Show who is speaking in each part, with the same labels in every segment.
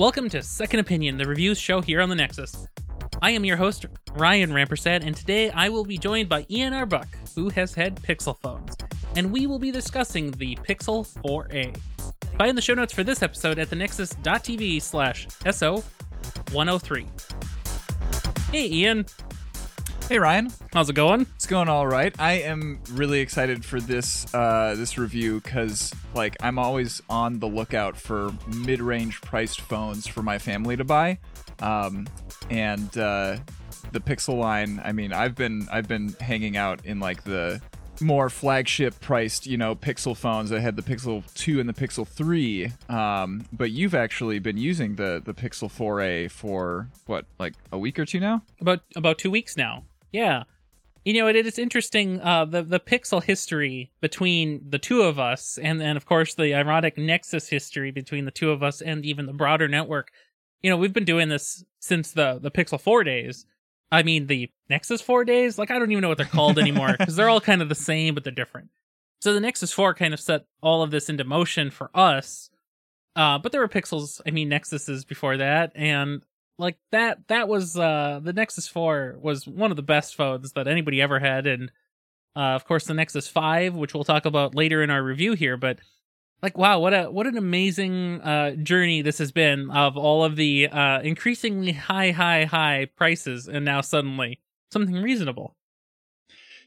Speaker 1: Welcome to Second Opinion, the reviews show here on the Nexus. I am your host, Ryan Rampersad, and today I will be joined by Ian Arbuck, who has had Pixel phones, and we will be discussing the Pixel 4a. Find the show notes for this episode at thenexus.tv slash SO103. Hey, Ian.
Speaker 2: Hey Ryan,
Speaker 1: How's it going?
Speaker 2: it's going all right. I am really excited for this uh, this review because like I'm always on the lookout for mid-range priced phones for my family to buy, um, and uh, the Pixel line. I mean, I've been I've been hanging out in like the more flagship priced, you know, Pixel phones. I had the Pixel 2 and the Pixel 3. Um, but you've actually been using the the Pixel 4a for what, like a week or two now?
Speaker 1: About about two weeks now. Yeah. You know, it, it is interesting uh, the the Pixel history between the two of us, and then of course the ironic Nexus history between the two of us, and even the broader network. You know, we've been doing this since the the Pixel Four days. I mean, the Nexus Four days. Like, I don't even know what they're called anymore because they're all kind of the same, but they're different. So the Nexus Four kind of set all of this into motion for us. Uh, but there were Pixels, I mean Nexuses before that, and like that that was uh the Nexus 4 was one of the best phones that anybody ever had and uh of course the Nexus 5 which we'll talk about later in our review here but like wow what a what an amazing uh journey this has been of all of the uh increasingly high high high prices and now suddenly something reasonable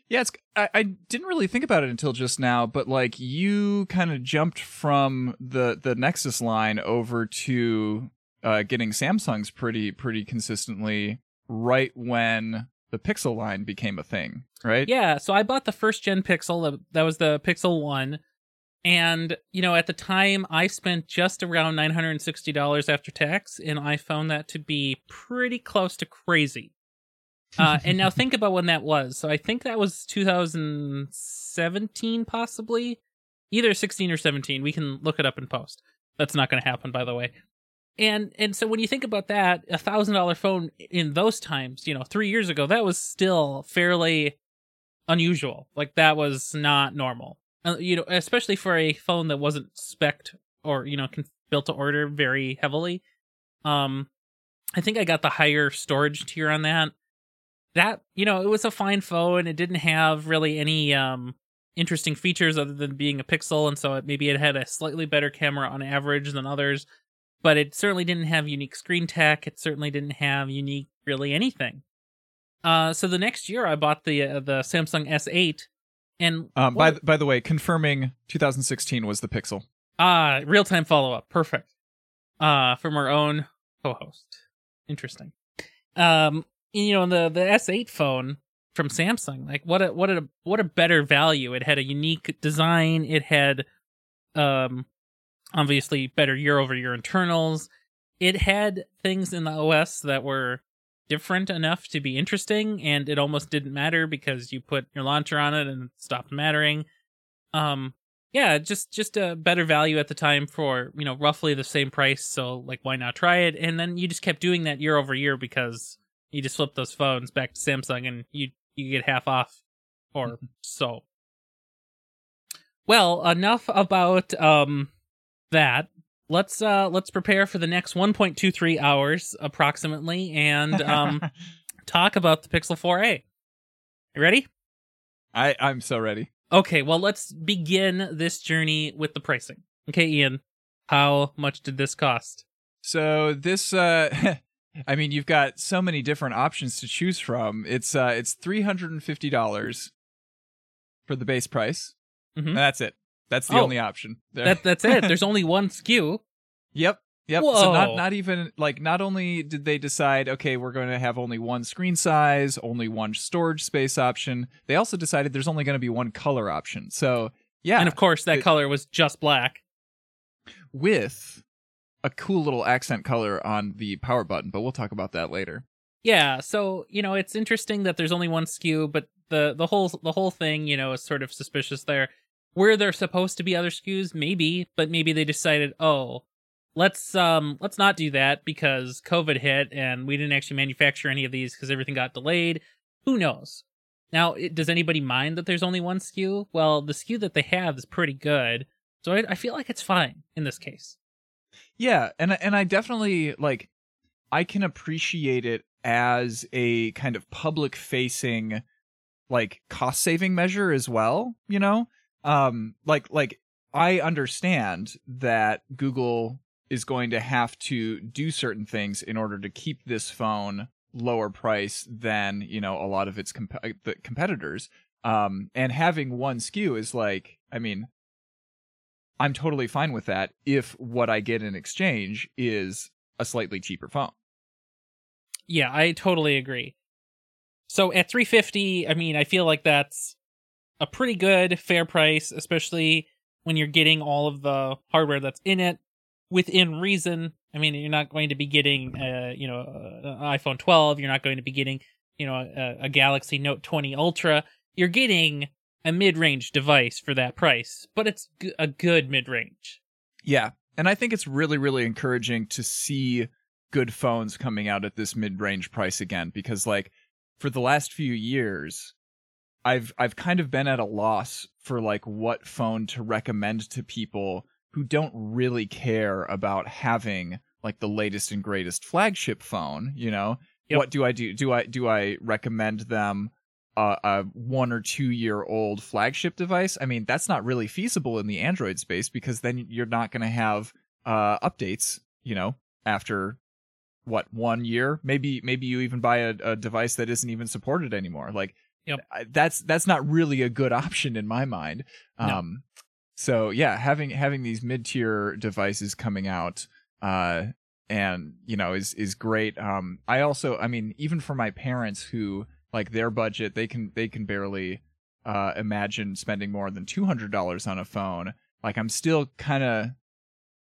Speaker 2: Yeah, it's. I, I didn't really think about it until just now, but like you kind of jumped from the the Nexus line over to uh, getting Samsung's pretty pretty consistently right when the Pixel line became a thing, right?
Speaker 1: Yeah, so I bought the first gen Pixel. that- was the Pixel 1. And, you know, at the time, I spent just around $960 after tax, and I found that to be pretty close to crazy. Uh, and now think about when that was. So I think that was 2017, possibly. Either 16 or 17. We can look it up in post. That's not going to happen, by the way. And and so when you think about that, a thousand dollar phone in those times, you know, three years ago, that was still fairly unusual. Like that was not normal. Uh, you know, especially for a phone that wasn't spec'd or you know built to order very heavily. Um, I think I got the higher storage tier on that. That you know, it was a fine phone. It didn't have really any um interesting features other than being a Pixel, and so it, maybe it had a slightly better camera on average than others. But it certainly didn't have unique screen tech. It certainly didn't have unique really anything. Uh, so the next year I bought the uh, the Samsung S8, and
Speaker 2: Um, by
Speaker 1: what-
Speaker 2: th- by the way, confirming 2016 was the Pixel.
Speaker 1: Ah, real time follow up. Perfect. Uh from our own co-host. Interesting. Um you know, the the S8 phone from Samsung, like what a what a what a better value. It had a unique design. It had um obviously better year over year internals. It had things in the OS that were different enough to be interesting and it almost didn't matter because you put your launcher on it and it stopped mattering. Um yeah, just just a better value at the time for you know roughly the same price. So like, why not try it? And then you just kept doing that year over year because you just flip those phones back to Samsung and you you get half off or so. Well, enough about um that. Let's uh let's prepare for the next 1.23 hours approximately and um talk about the Pixel 4a. You ready?
Speaker 2: I I'm so ready.
Speaker 1: Okay, well, let's begin this journey with the pricing. Okay, Ian, how much did this cost?
Speaker 2: So this uh I mean you've got so many different options to choose from. It's uh it's $350 for the base price.
Speaker 1: Mhm.
Speaker 2: And that's it. That's the
Speaker 1: Oh.
Speaker 2: only option. There.
Speaker 1: That that's it. There's only one SKU.
Speaker 2: Yep. Yep. So not not even like not only did they decide okay we're going to have only one screen size, only one storage space option. They also decided there's only going to be one color option. So yeah,
Speaker 1: And of course, that
Speaker 2: it-
Speaker 1: color was just black.
Speaker 2: with a cool little accent color on the power button, but we'll talk about that later.
Speaker 1: Yeah, so you know it's interesting that there's only one SKU, but the the whole the whole thing you know is sort of suspicious there. Where there supposed to be other SKUs, maybe, but maybe they decided, oh, let's um let's not do that because COVID hit and we didn't actually manufacture any of these because everything got delayed. Who knows? Now, it, does anybody mind that there's only one SKU? Well, the SKU that they have is pretty good, so I, I feel like it's fine in this case.
Speaker 2: Yeah, and and I definitely like I can appreciate it as a kind of public facing like cost saving measure as well, you know? Um like like I understand that Google is going to have to do certain things in order to keep this phone lower price than, you know, a lot of its comp- the competitors. Um and having one SKU is like, I mean, I'm totally fine with that if what I get in exchange is a slightly cheaper phone.
Speaker 1: Yeah, I totally agree. So at 350, I mean, I feel like that's a pretty good fair price, especially when you're getting all of the hardware that's in it within reason. I mean, you're not going to be getting, uh, you know, an iPhone 12. You're not going to be getting, you know, a, a Galaxy Note 20 Ultra. You're getting a mid-range device for that price, but it's g- a good mid-range.
Speaker 2: Yeah, and I think it's really, really encouraging to see good phones coming out at this mid-range price again, because like for the last few years, I've I've kind of been at a loss for like what phone to recommend to people who don't really care about having like the latest and greatest flagship phone, you know?
Speaker 1: Yep.
Speaker 2: What do I do? Do I do I recommend them a, a one or two year old flagship device? I mean, that's not really feasible in the Android space because then you're not going to have uh, updates, you know, after what one year maybe maybe you even buy a, a device that isn't even supported anymore like
Speaker 1: Yep.
Speaker 2: I- that's that's not really a good option in my mind
Speaker 1: No.
Speaker 2: um so yeah having having these mid-tier devices coming out uh and you know is is great um i also i mean even for my parents who like their budget they can they can barely uh imagine spending more than $200 on a phone like i'm still kind of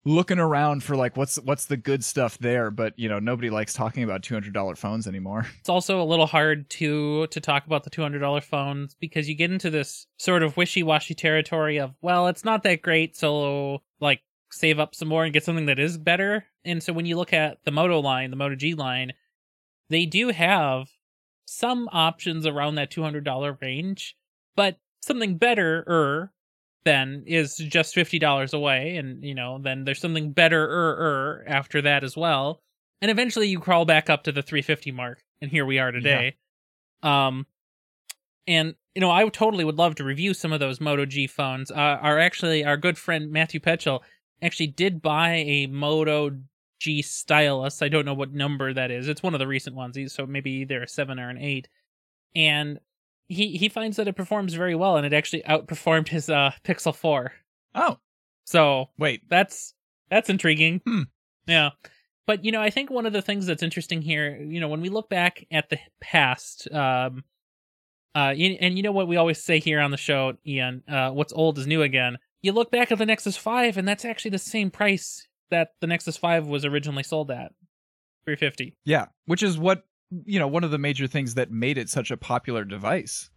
Speaker 2: looking around for like what's what's the good stuff there but you know nobody likes talking about $200 phones anymore
Speaker 1: It's also a little hard to to talk about the two hundred dollar phones because you get into this sort of wishy washy territory of well, it's not that great, so like save up some more and get something that is better. And so when you look at the Moto line, the Moto G line, they do have some options around that two hundred dollar range, but something better er then is just fifty dollars away, and you know then there's something better er er after that as well. And eventually you crawl back up to the 350 mark and here we are today. Um and you know i totally would love to review some of those moto g phones. Uh, our actually our good friend matthew petchel actually did buy a moto g stylus. I don't know what number that is. It's one of the recent ones. So maybe either a 7 or an 8 and he he finds that it performs very well and it actually outperformed his uh pixel 4
Speaker 2: oh
Speaker 1: so
Speaker 2: wait
Speaker 1: that's that's intriguing.
Speaker 2: Hmm.
Speaker 1: Yeah. But you know, I think one of the things that's interesting here, you know, when we look back at the past, um uh and you know what we always say here on the show, Ian, uh what's old is new again. You look back at the Nexus 5 and that's actually the same price that the Nexus 5 was originally sold at. 350.
Speaker 2: yeah which is what you know one of the major things that made it such a popular device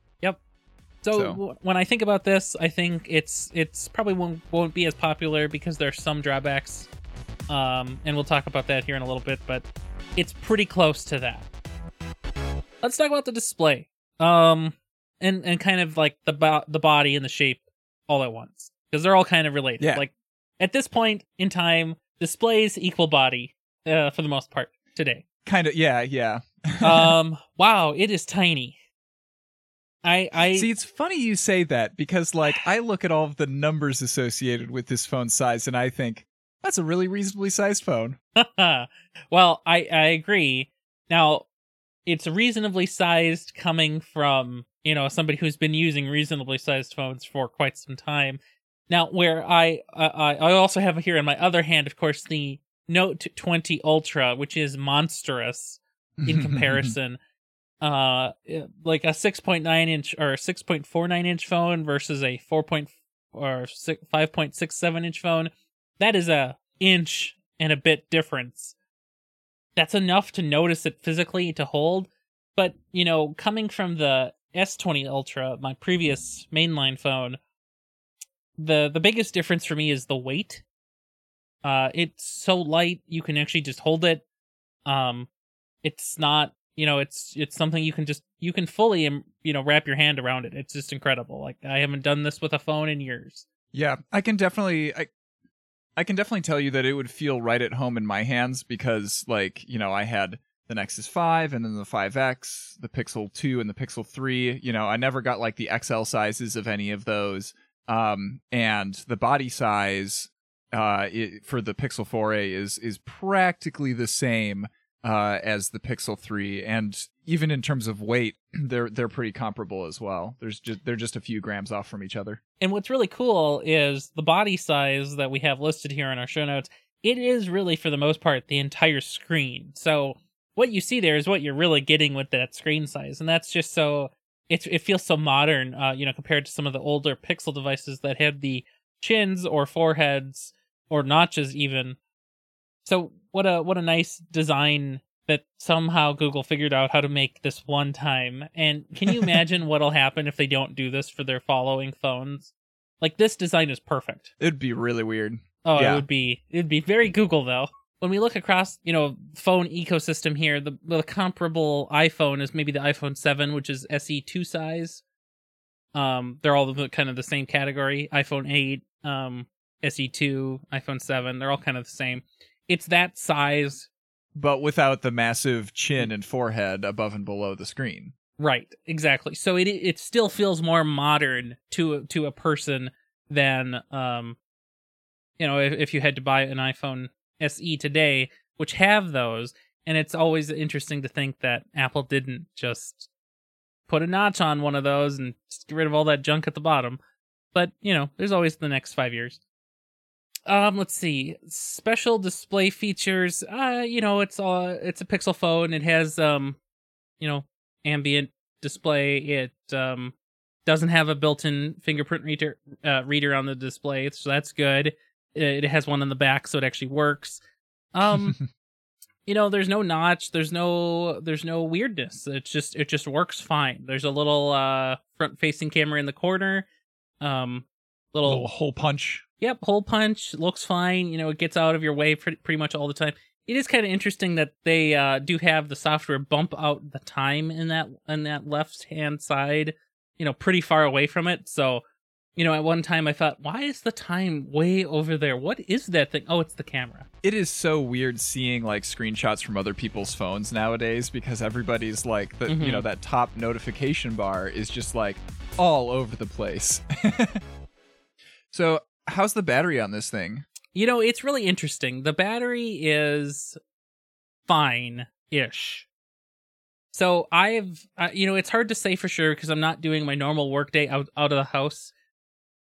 Speaker 1: So,
Speaker 2: So-
Speaker 1: w- when I think about this, I think it's it's probably won't won't be as popular because there are some drawbacks, um, and we'll talk about that here in a little bit. But it's pretty close to that. Let's talk about the display, um, and and kind of like the bo- the body and the shape all at once because they're all kind of related.
Speaker 2: Yeah.
Speaker 1: Like at this point in time, displays equal body uh, for the most part today
Speaker 2: kind of yeah yeah
Speaker 1: um wow it is tiny i i
Speaker 2: See, it's funny you say that because, like, I look at all of the numbers associated with this phone size and I think that's a really reasonably sized phone.
Speaker 1: well, I I agree. Now, it's reasonably sized coming from you know somebody who's been using reasonably sized phones for quite some time. Now, where I I I also have here in my other hand, of course, the Note 20 Ultra, which is monstrous in comparison. uh, like a 6.9 inch or 6.49 inch phone versus a 4. Point, or 6, 5.67 inch phone. That is a inch and a bit difference. That's enough to notice it physically to hold, but you know, coming from the S20 Ultra, my previous mainline phone, the the biggest difference for me is the weight. Uh, it's so light you can actually just hold it. Um, it's not you know it's it's something you can just you can fully um, you know wrap your hand around it. It's just incredible. Like I haven't done this with a phone in years.
Speaker 2: Yeah, I can definitely I I can definitely tell you that it would feel right at home in my hands because, like, you know, I had the Nexus 5 and then the 5X, the Pixel 2 and the Pixel 3. You know, I never got like the XL sizes of any of those. Um, and the body size uh, it, for the Pixel 4a is is practically the same uh, as the Pixel 3, and even in terms of weight, they're they're pretty comparable as well. There's just they're just a few grams off from each other.
Speaker 1: And what's really cool is the body size that we have listed here in our show notes. It is really, for the most part, the entire screen. So what you see there is what you're really getting with that screen size, and that's just so it it feels so modern, uh, you know, compared to some of the older Pixel devices that had the chins or foreheads or notches even. So what a what a nice design that somehow Google figured out how to make this one time. And can you imagine what'll happen if they don't do this for their following phones? Like this design is perfect.
Speaker 2: It'd be really weird.
Speaker 1: Oh, yeah. it would be it'd be very Google though. When we look across, you know, phone ecosystem here, the the comparable iPhone is maybe the iPhone 7, which is SE2 size. Um, they're all the, kind of the same category. iPhone 8, um, SE2, iPhone 7, they're all kind of the same. It's that size,
Speaker 2: but without the massive chin and forehead above and below the screen.
Speaker 1: Right, exactly. So it it still feels more modern to to a person than um you know, if, if you had to buy an iPhone SE today, which have those, and it's always interesting to think that Apple didn't just put a notch on one of those and get rid of all that junk at the bottom. But, you know, there's always the next 5 years. Um, let's see. Special display features. Uh, you know, it's all it's a Pixel phone. It has um, you know, ambient display. It um doesn't have a built-in fingerprint reader uh, reader on the display, so that's good. It has one on the back, so it actually works. Um, you know, there's no notch. There's no there's no weirdness. It's just it just works fine. There's a little uh front-facing camera in the corner. Um, little,
Speaker 2: little hole punch
Speaker 1: Yep, hole punch looks fine. You know, it gets out of your way pretty, pretty much all the time. It is kind of interesting that they uh, do have the software bump out the time in that in that left hand side. You know, pretty far away from it. So, you know, at one time I thought, why is the time way over there? What is that thing? Oh, it's the camera.
Speaker 2: It is so weird seeing like screenshots from other people's phones nowadays because everybody's like the mm-hmm. you know that top notification bar is just like all over the place. so how's the battery on this thing?
Speaker 1: You know, it's really interesting. The battery is fine ish. So I've, uh, you know, it's hard to say for sure because I'm not doing my normal workday out, out of the house.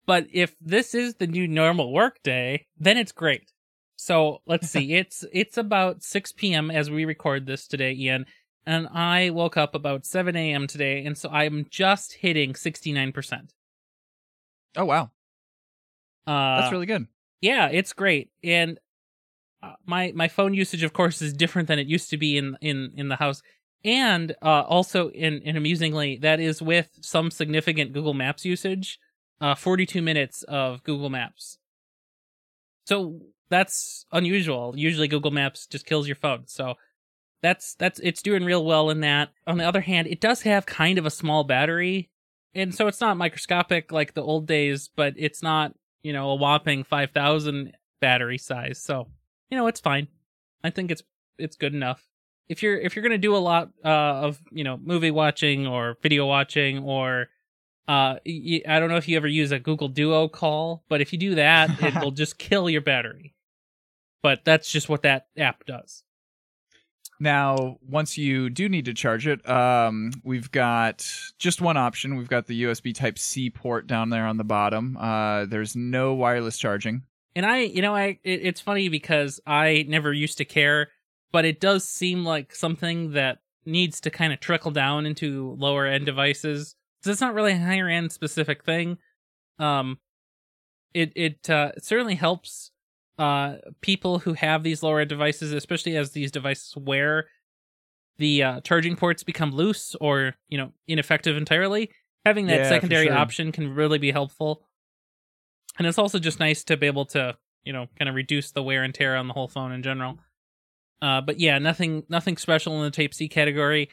Speaker 1: But if this is the new normal workday, then it's great. So let's see. it's it's about 6 p.m. as we record this today, Ian, and I woke up about 7 a.m. today, and so I'm just hitting 69%.
Speaker 2: Oh wow!
Speaker 1: Uh,
Speaker 2: That's really good.
Speaker 1: Yeah, it's great. And uh, my my phone usage, of course, is different than it used to be in in in the house. And uh, also, in, in amusingly, that is with some significant Google Maps usage. Uh, 42 minutes of Google Maps. So that's unusual. Usually, Google Maps just kills your phone. So that's that's it's doing real well in that. On the other hand, it does have kind of a small battery, and so it's not microscopic like the old days, but it's not you know, a whopping 5000 battery size. So, you know, it's fine. I think it's it's good enough. If you're if you're going to do a lot uh, of, you know, movie watching or video watching or uh I don't know if you ever use a Google Duo call, but if you do that, it will just kill your battery. But that's just what that app does.
Speaker 2: Now, once you do need to charge it, um, we've got just one option. We've got the USB Type C port down there on the bottom. Uh, there's no wireless charging.
Speaker 1: And I, you know, I it, it's funny because I never used to care, but it does seem like something that needs to kind of trickle down into lower end devices. Because it's not really a higher end specific thing. Um, it it uh, it certainly helps uh, people who have these lower devices, especially as these devices wear, the uh, charging ports become loose or you know ineffective entirely. Having that yeah, secondary sure. option can really be helpful, and it's also just nice to be able to you know kind of reduce the wear and tear on the whole phone in general. Uh, but yeah, nothing nothing special in the Type C category.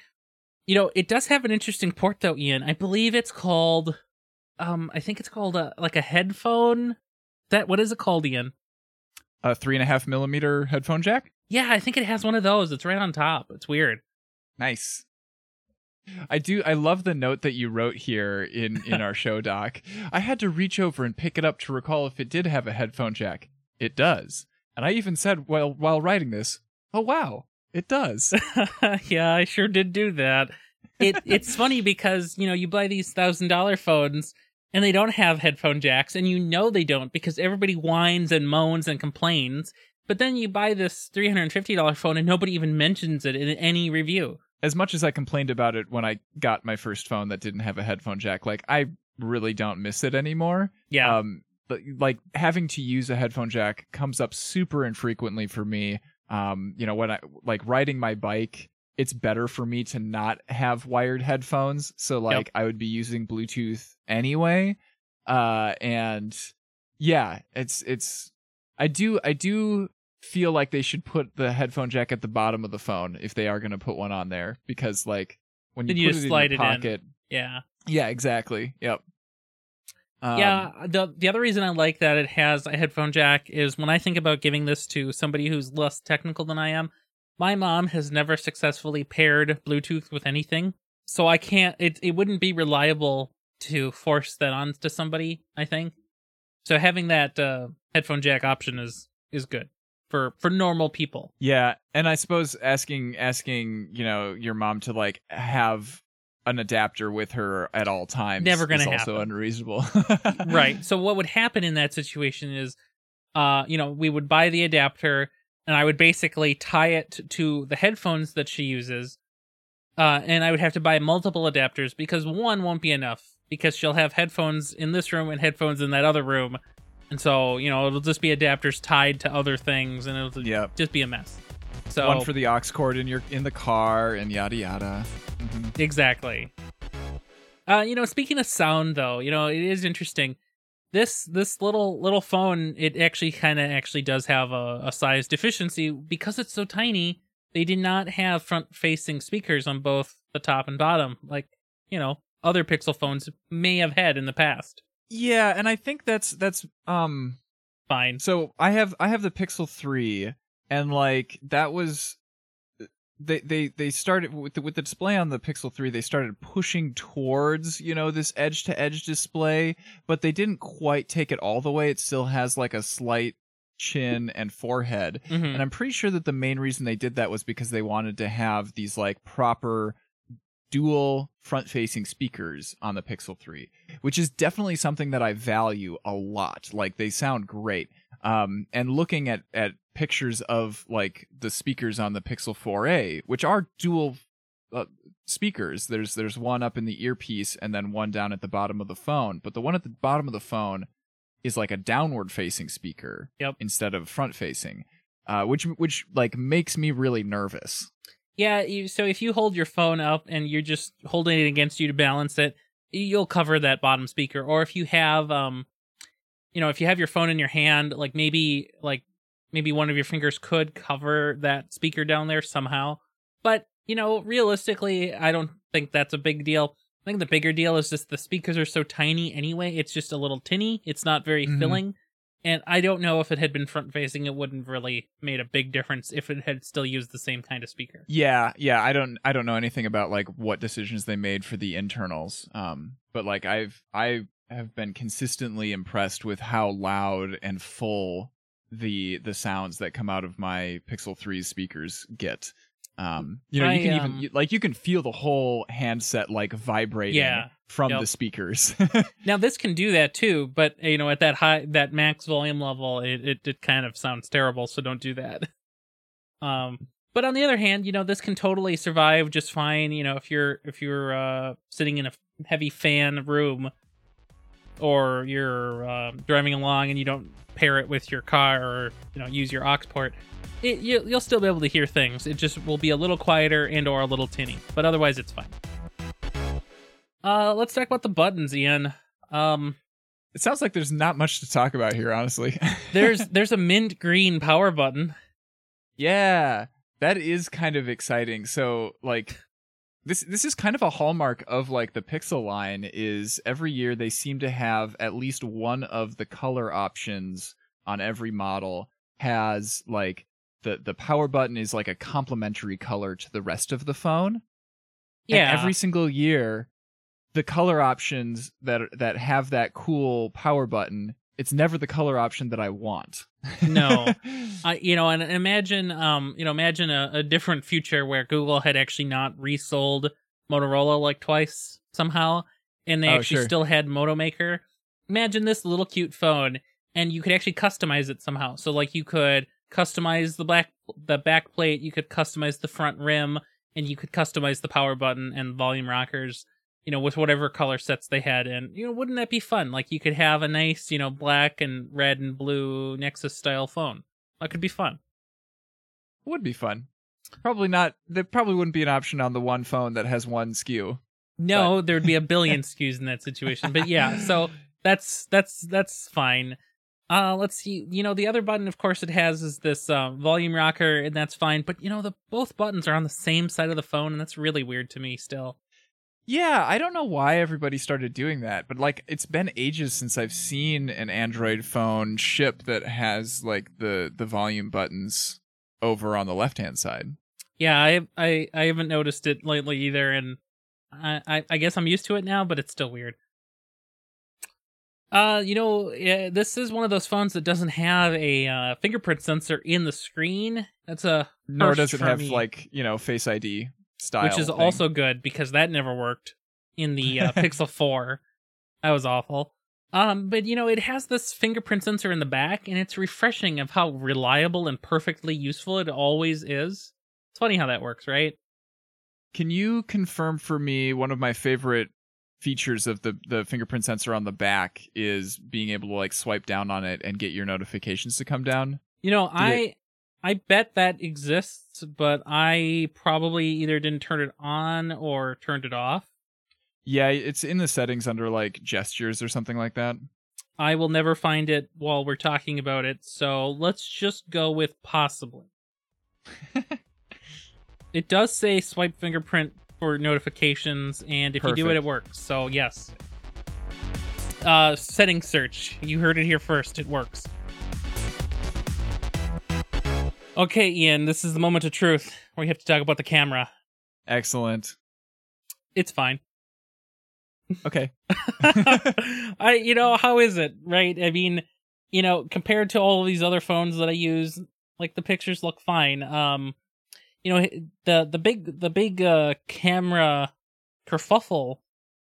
Speaker 1: You know, it does have an interesting port though, Ian. I believe it's called, um, I think it's called a like a headphone. That what is it called, Ian?
Speaker 2: A three and a half millimeter headphone jack.
Speaker 1: Yeah, I think it has one of those. It's right on top. It's weird.
Speaker 2: Nice. I do. I love the note that you wrote here in in our show doc. I had to reach over and pick it up to recall if it did have a headphone jack. It does, and I even said while while writing this, "Oh wow, it does."
Speaker 1: yeah, I sure did do that. It it's funny because you know you buy these thousand dollar phones and they don't have headphone jacks, and you know they don't because everybody whines and moans and complains. But then you buy this three hundred and fifty dollar phone and nobody even mentions it in any review
Speaker 2: as much as I complained about it when I got my first phone that didn't have a headphone jack, like I really don't miss it anymore.
Speaker 1: Yeah.
Speaker 2: Um, but like having to use a headphone jack comes up super infrequently for me. Um, you know, when I like riding my bike, it's better for me to not have wired headphones. So like yep. I would be using Bluetooth anyway. Uh, and yeah, it's it's I do I do feel like they should put the headphone jack at the bottom of the phone if they are going to put one on there because like when you,
Speaker 1: you
Speaker 2: put it
Speaker 1: slide
Speaker 2: in your pocket,
Speaker 1: in. yeah,
Speaker 2: yeah, exactly, yep.
Speaker 1: Um, yeah, the the other reason I like that it has a headphone jack is when I think about giving this to somebody who's less technical than I am, my mom has never successfully paired Bluetooth with anything, so I can't. It it wouldn't be reliable to force that on to somebody. I think so. Having that uh, headphone jack option is is good for for normal people.
Speaker 2: Yeah, and I suppose asking asking you know your mom to like have an adapter with her at all times
Speaker 1: never going to happen.
Speaker 2: also unreasonable.
Speaker 1: right. So what would happen in that situation is, uh, you know, we would buy the adapter and I would basically tie it to the headphones that she uses. Uh, and I would have to buy multiple adapters because one won't be enough because she'll have headphones in this room and headphones in that other room and so, you know, it'll just be adapters tied to other things and it'll yep. just be a mess. So
Speaker 2: one for the aux cord in your in the car and yada yada.
Speaker 1: Mm-hmm. Exactly. Uh, you know, speaking of sound though, you know, it is interesting. This this little little phone, it actually kind of actually does have a, a size deficiency because it's so tiny. They did not have front facing speakers on both the top and bottom, like you know other Pixel phones may have had in the past.
Speaker 2: Yeah, and I think that's that's um
Speaker 1: fine.
Speaker 2: So I have I have the Pixel 3 and like that was they they they started with the, with the display on the Pixel 3 they started pushing towards, you know, this edge to edge display, but they didn't quite take it all the way. It still has like a slight chin and forehead.
Speaker 1: Mm-hmm.
Speaker 2: And I'm pretty sure that the main reason they did that was because they wanted to have these like proper dual front facing speakers on the Pixel 3, which is definitely something that I value a lot. Like they sound great. Um, and looking at, at pictures of like the speakers on the Pixel 4a, which are dual uh, speakers, there's, there's one up in the earpiece and then one down at the bottom of the phone. But the one at the bottom of the phone is like a downward facing speaker
Speaker 1: yep.
Speaker 2: instead of front facing. Uh, which which like makes me really nervous
Speaker 1: yeah, you, so if you hold your phone up and you're just holding it against you to balance it, you'll cover that bottom speaker. Or if you have, um, you know, if you have your phone in your hand, like maybe, like maybe one of your fingers could cover that speaker down there somehow. But you know, realistically, I don't think that's a big deal. I think the bigger deal is just the speakers are so tiny anyway. It's just a little tinny. It's not very mm-hmm. filling. And I don't know if it had been front facing, it wouldn't really made a big difference if it had still used the same kind of speaker.
Speaker 2: Yeah, yeah. I don't I don't know anything about like what decisions they made for the internals. Um, but like I've I have been consistently impressed with how loud and full the the sounds that come out of my Pixel 3 speakers get. Um, you know, I, you can um, even like you can feel the whole handset like vibrating
Speaker 1: yeah,
Speaker 2: from
Speaker 1: yep.
Speaker 2: the speakers.
Speaker 1: now this can do that too, but you know, at that high that max volume level, it, it it kind of sounds terrible, so don't do that. Um, but on the other hand, you know, this can totally survive just fine. You know, if you're if you're uh, sitting in a heavy fan room, or you're uh, driving along and you don't pair it with your car, or you know, use your aux port it, you, will still be able to hear things. It just will be a little quieter and or a little tinny, but otherwise it's fine. Uh, let's talk about the buttons, Ian. Um,
Speaker 2: it sounds like there's not much to talk about here, honestly.
Speaker 1: there's there's a mint green power button.
Speaker 2: Yeah, that is kind of exciting. So like this this is kind of a hallmark of like the Pixel line is every year they seem to have at least one of the color options on every model has like the the power button is like a complementary color to the rest of the phone.
Speaker 1: Yeah.
Speaker 2: And every single year, the color options that that have that cool power button, it's never the color option that I want.
Speaker 1: No. I you know, and imagine um, you know, imagine a, a different future where Google had actually not resold Motorola like twice somehow, and they
Speaker 2: Oh,
Speaker 1: actually
Speaker 2: sure.
Speaker 1: still had Moto Maker. Imagine this little cute phone, and you could actually customize it somehow. So like you could customize the black the back plate, you could customize the front rim, and you could customize the power button and volume rockers. You know, with whatever color sets they had, and you know, wouldn't that be fun? Like you could have a nice, you know, black and red and blue Nexus style phone. That could be fun.
Speaker 2: Would be fun. Probably not. There probably wouldn't be an option on the one phone that has one SKU.
Speaker 1: No, there would be a billion SKUs in that situation. But yeah, so that's that's that's fine. Uh let's see. You know, the other button of course it has is this uh, volume rocker and that's fine, but you know, the both buttons are on the same side of the phone and that's really weird to me still.
Speaker 2: Yeah, I don't know why everybody started doing that, but like it's been ages since I've seen an Android phone ship that has like the the volume buttons over on the left-hand side.
Speaker 1: Yeah, I I I haven't noticed it lately either and I I, I guess I'm used to it now, but it's still weird. Uh, you know, this is one of those phones that doesn't have a uh, fingerprint sensor in the screen. That's a
Speaker 2: Nor does it have
Speaker 1: me.
Speaker 2: like, you know, Face ID style.
Speaker 1: which is
Speaker 2: thing.
Speaker 1: also good because that never worked in the uh, Pixel 4. That was awful. Um, but you know, it has this fingerprint sensor in the back, and it's refreshing of how reliable and perfectly useful it always is. It's funny how that works, right?
Speaker 2: Can you confirm for me one of my favorite features of the the fingerprint sensor on the back is being able to like swipe down on it and get your notifications to come down?
Speaker 1: You know,
Speaker 2: Did
Speaker 1: I I bet that exists, but I probably either didn't turn it on or turned it off.
Speaker 2: Yeah, it's in the settings under like gestures or something like that.
Speaker 1: I will never find it while we're talking about it, so let's just go with possibly. it does say swipe fingerprint for notifications, and if you do it, it works. So yes. Uh, setting search. You heard it here first. It works. Okay, Ian. This is the moment of truth where we have to talk about the camera.
Speaker 2: Excellent.
Speaker 1: It's fine.
Speaker 2: Okay.
Speaker 1: I you know how is it right? I mean, you know, compared to all of these other phones that I use, like the pictures look fine. Um, you know, the the big the big uh camera kerfuffle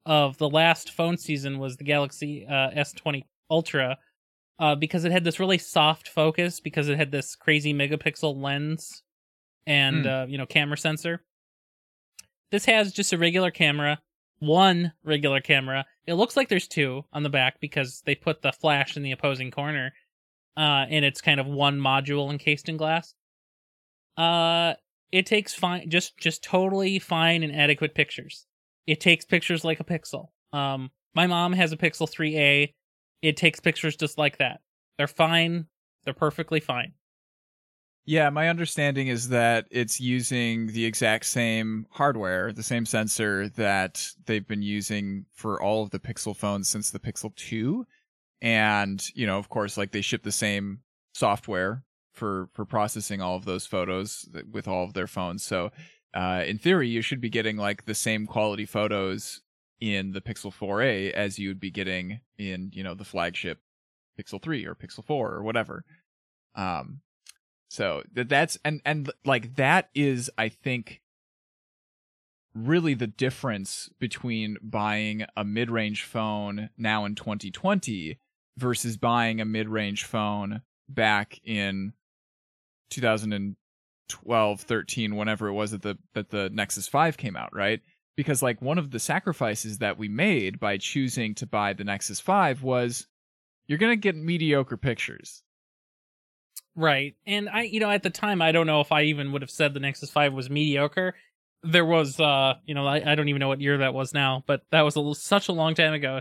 Speaker 1: of the last phone season was the Galaxy uh, S20 Ultra. Uh, because it had this really soft focus, because it had this crazy megapixel lens and
Speaker 2: Hmm.
Speaker 1: uh, you know camera sensor. This has just a regular camera, one regular camera. It looks like there's two on the back because they put the flash in the opposing corner. Uh, and it's kind of one module encased in glass. Uh, it takes fine, just just totally fine and adequate pictures. It takes pictures like a Pixel. Um, my mom has a Pixel 3a. It takes pictures just like that. They're fine. They're perfectly fine.
Speaker 2: Yeah, my understanding is that it's using the exact same hardware, the same sensor that they've been using for all of the Pixel phones since the Pixel 2. And, you know, of course, like they ship the same software for for processing all of those photos with all of their phones. So, uh, in theory, you should be getting like the same quality photos in the Pixel 4a as you would be getting in, you know, the flagship Pixel 3 or Pixel 4 or whatever. Um, so that that's and and like that is I think really the difference between buying a mid-range phone now in 2020 versus buying a mid-range phone back in 2012 13 whenever it was that the that the Nexus 5 came out, right? Because like one of the sacrifices that we made by choosing to buy the Nexus 5 was you're going to get mediocre pictures.
Speaker 1: Right. And I, you know, at the time, I don't know if I even would have said the Nexus 5 was mediocre. There was, uh, you know, I, I don't even know what year that was now, but that was a, such a long time ago.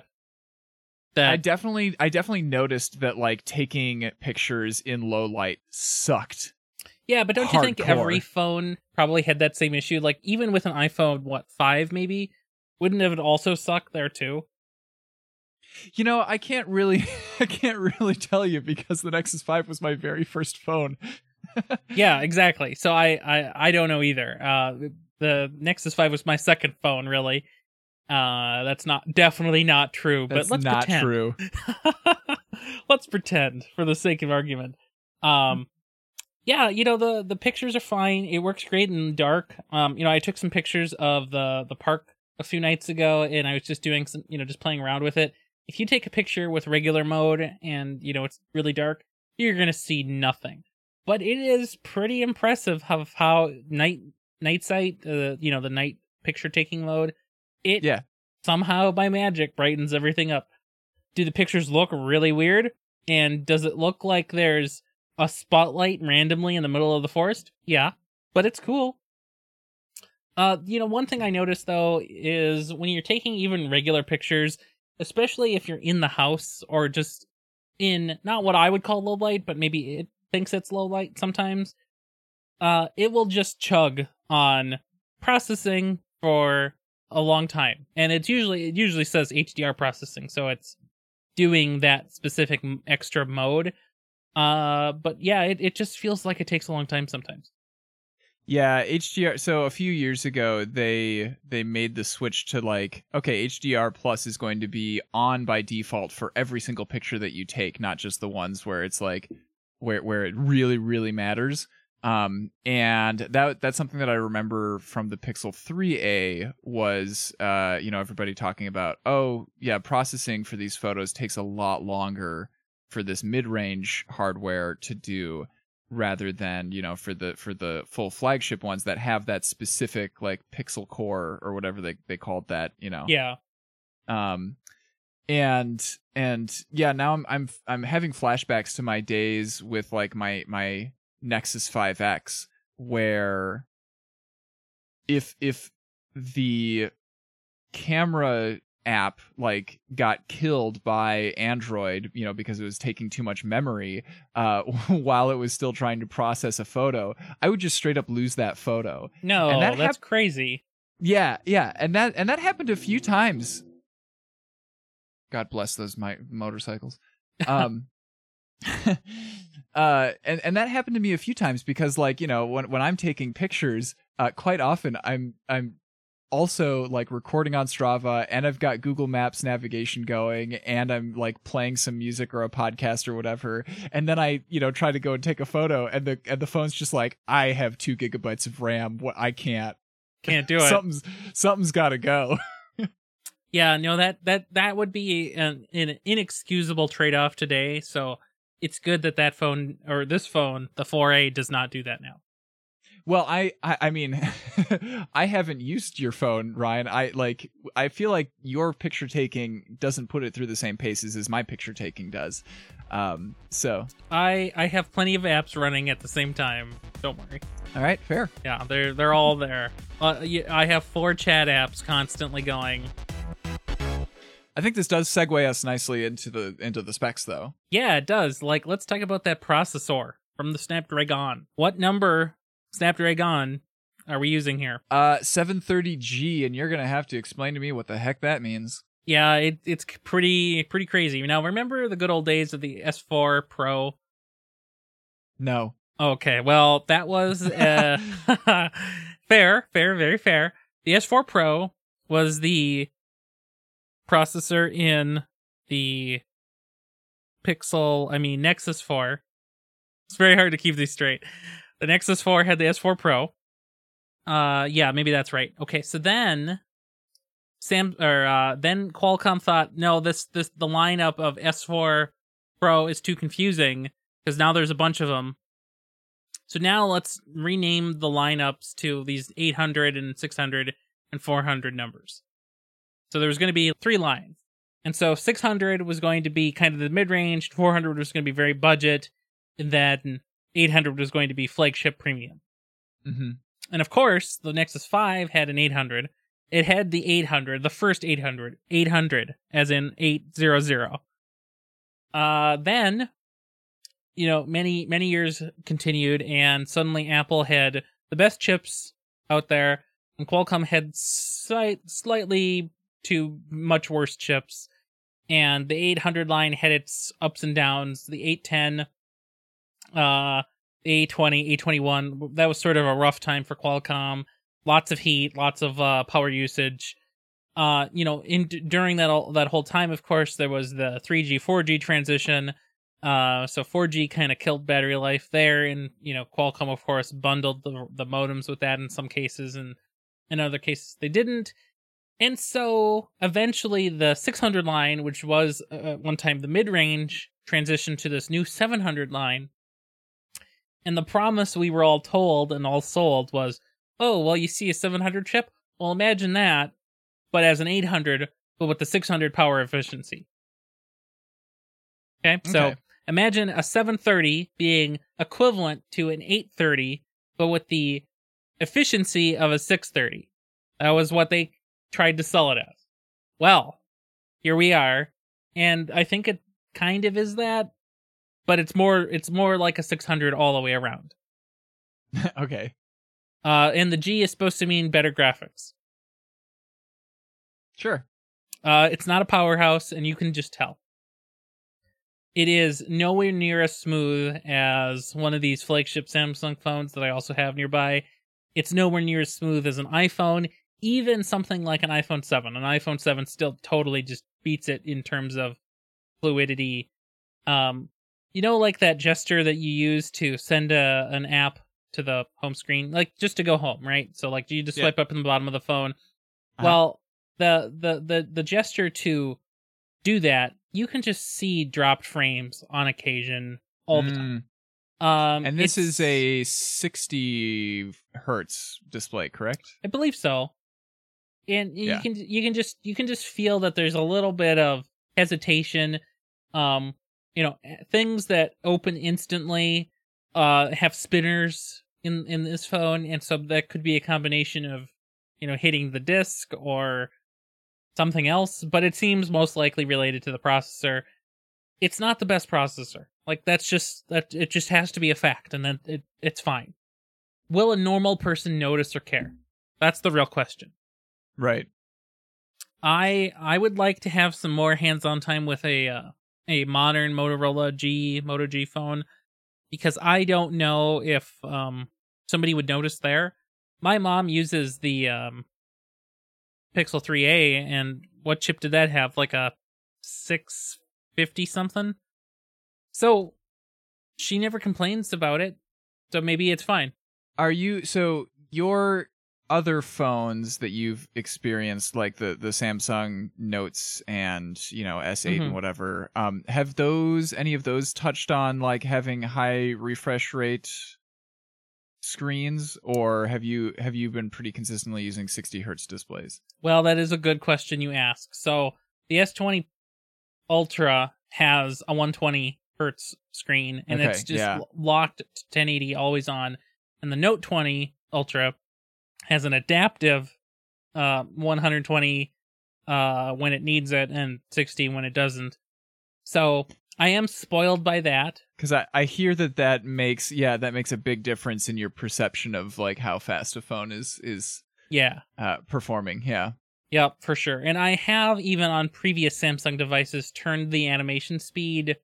Speaker 1: That
Speaker 2: I definitely I definitely noticed that like taking pictures in low light sucked.
Speaker 1: yeah, but don't you think every phone probably had that same issue? Like even with an iPhone, what five maybe, wouldn't it also suck there too?
Speaker 2: You know, I can't really, I can't really tell you because the Nexus Five was my very first phone.
Speaker 1: yeah, exactly. So I, I, I don't know either. Uh, the Nexus Five was my second phone, really. Uh, that's not definitely not true.
Speaker 2: That's
Speaker 1: but let's
Speaker 2: not
Speaker 1: pretend.
Speaker 2: true.
Speaker 1: let's pretend for the sake of argument. Um, yeah, you know the the pictures are fine. It works great in dark. Um, you know, I took some pictures of the the park a few nights ago, and I was just doing some, you know, just playing around with it. If you take a picture with regular mode and you know it's really dark, you're gonna see nothing. But it is pretty impressive of how night night sight, uh, you know, the night picture taking mode, it
Speaker 2: Yeah.
Speaker 1: somehow by magic brightens everything up. Do the pictures look really weird? And does it look like there's a spotlight randomly in the middle of the forest? Yeah, but it's cool. Uh, you know, one thing I noticed though is when you're taking even regular pictures, especially if you're in the house or just in not what I would call low light, but maybe it thinks it's low light sometimes, uh, it will just chug on processing for a long time, and it's usually it usually says HDR processing, so it's doing that specific extra mode. Uh, but yeah, it, it just feels like it takes a long time sometimes.
Speaker 2: Yeah, HDR. So a few years ago, they they made the switch to like, okay, HDR plus is going to be on by default for every single picture that you take, not just the ones where it's like where where it really really matters. Um, and that that's something that I remember from the Pixel 3a was, uh, you know, everybody talking about, oh yeah, processing for these photos takes a lot longer for this mid-range hardware to do rather than you know for the for the full flagship ones that have that specific like pixel core or whatever they they called that you know?
Speaker 1: Yeah,
Speaker 2: um and and yeah now i'm i'm i'm having flashbacks to my days with like my my nexus 5x where if if the camera app like got killed by android you know because it was taking too much memory uh while it was still trying to process a photo i would just straight up lose that photo
Speaker 1: no,
Speaker 2: And that
Speaker 1: that's
Speaker 2: hap-
Speaker 1: crazy.
Speaker 2: yeah, yeah, and that and that happened a few times. God bless those my motorcycles. Um uh and and that happened to me a few times because like, you know, when when I'm taking pictures, uh quite often I'm I'm also like recording on Strava and I've got Google Maps navigation going and I'm like playing some music or a podcast or whatever and then I you know try to go and take a photo and the and the phone's just like I have 2 gigabytes of RAM what I can't
Speaker 1: Can't do it.
Speaker 2: something's something's got to go.
Speaker 1: Yeah, no, that that that would be an, an inexcusable trade off today. So it's good that that phone or this phone, the 4A, does not do that now.
Speaker 2: Well, I I, I mean, I haven't used your phone, Ryan. I like I feel like your picture taking doesn't put it through the same paces as my picture taking does. Um, so
Speaker 1: I I have plenty of apps running at the same time. Don't worry.
Speaker 2: all right, fair.
Speaker 1: Yeah, they're they're all there. Uh, I have four chat apps constantly going.
Speaker 2: I think this does segue us nicely into the into the specs, though.
Speaker 1: Yeah, it does. Like, let's talk about that processor from the Snapdragon. What number Snapdragon are we using here?
Speaker 2: Uh, 730G, and you're gonna have to explain to me what the heck that means.
Speaker 1: Yeah, it, it's pretty pretty crazy. Now, remember the good old days of the S4 Pro?
Speaker 2: No.
Speaker 1: Okay, well, that was uh, fair, fair, very fair. The S4 Pro was the processor in the Pixel, I mean Nexus 4. It's very hard to keep these straight. The Nexus 4 had the S4 Pro. Uh yeah, maybe that's right. Okay, so then Sam or uh then Qualcomm thought, no, this this the lineup of S4 Pro is too confusing because now there's a bunch of them. So now let's rename the lineups to these 800 and 600 and 400 numbers. So there was going to be three lines. And so 600 was going to be kind of the mid range, 400 was going to be very budget, and then 800 was going to be flagship premium.
Speaker 2: Mm-hmm.
Speaker 1: And of course, the Nexus 5 had an 800. It had the 800, the first 800, 800, as in 800. Uh, then, you know, many, many years continued, and suddenly Apple had the best chips out there, and Qualcomm had slight, slightly too much worse chips. and the 800 line had its ups and downs. The 810, uh, 820, 821, that was sort of a rough time for Qualcomm. Lots of heat, lots of uh, power usage. Uh, you know, in during that all, that whole time, of course, there was the 3G 4G transition. Uh, so 4G kind of killed battery life there, and you know, Qualcomm, of course, bundled the the modems with that in some cases, and in other cases they didn't. And so eventually the 600 line, which was uh, one time the mid range, transitioned to this new 700 line. And the promise we were all told and all sold was, oh, well, you see a 700 chip? Well, imagine that, but as an 800, but with the 600 power efficiency. Okay, so imagine a 730 being equivalent to an 830, but with the efficiency of a 630. That was what they tried to sell it as. Well, here we are, and I think it kind of is that, but it's more it's more like a 600 all the way around.
Speaker 2: okay.
Speaker 1: Uh, and the G is supposed to mean better graphics.
Speaker 2: Sure.
Speaker 1: Uh, it's not a powerhouse, and you can just tell. It is nowhere near as smooth as one of these flagship Samsung phones that I also have nearby. It's nowhere near as smooth as an iPhone, even something like an iPhone 7. An iPhone 7 still totally just beats it in terms of fluidity. Um, you know, like that gesture that you use to send a, an app to the home screen, like just to go home, right? So, like, you just
Speaker 2: Yeah.
Speaker 1: swipe up in the bottom of the phone.
Speaker 2: Uh-huh.
Speaker 1: Well, the, the the the gesture to do that, you can just see dropped frames on occasion all the time.
Speaker 2: Mm.
Speaker 1: Um,
Speaker 2: And this is a 60 hertz display, correct?
Speaker 1: I believe so. And you
Speaker 2: Yeah.
Speaker 1: can you can just you can just feel that there's a little bit of hesitation. Um, you know, things that open instantly uh have spinners in in this phone, and so that could be a combination of you know hitting the disk or something else. But it seems most likely related to the processor. It's not the best processor. Like that's just that it just has to be a fact, and then it it's fine. Will a normal person notice or care? That's the real question.
Speaker 2: Right.
Speaker 1: I I would like to have some more hands-on time with a uh, a modern Motorola G Moto G phone because I don't know if um somebody would notice there. My mom uses the um Pixel 3a and what chip did that have? Like a 650 something. So she never complains about it. So maybe it's fine.
Speaker 2: Are you so your other phones that you've experienced like the the Samsung Notes and, you know, S8
Speaker 1: Mhm.
Speaker 2: and whatever, um have those any of those touched on like having high refresh rate screens or have you have you been pretty consistently using 60 hertz displays?
Speaker 1: Well, that is a good question you ask. So the S20 Ultra has a 120 hertz screen, and it's just
Speaker 2: yeah.
Speaker 1: locked to 1080, always on. And the Note 20 Ultra has an adaptive uh, 120 uh, when it needs it, and 60 when it doesn't. So I am spoiled by that.
Speaker 2: Because I, I hear that that makes yeah that makes a big difference in your perception of like how fast a phone is is
Speaker 1: Yeah.
Speaker 2: uh, performing. Yeah.
Speaker 1: Yep, for sure. And I have even on previous Samsung devices turned the animation speed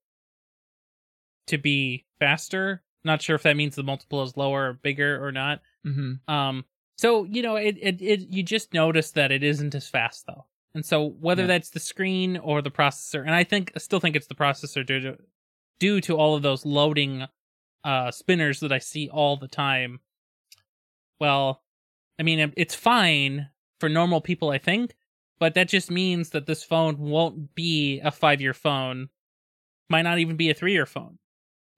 Speaker 1: to be faster. Not sure if that means the multiple is lower or bigger or not.
Speaker 2: Mm-hmm.
Speaker 1: Um so, you know, it it, it you just notice that it isn't as fast though. And so whether
Speaker 2: Yeah.
Speaker 1: that's the screen or the processor, and I think I still think it's the processor due to due to all of those loading uh spinners that I see all the time. Well, I mean, it's fine for normal people, I think, but that just means that this phone won't be a five year phone, might not even be a three year phone,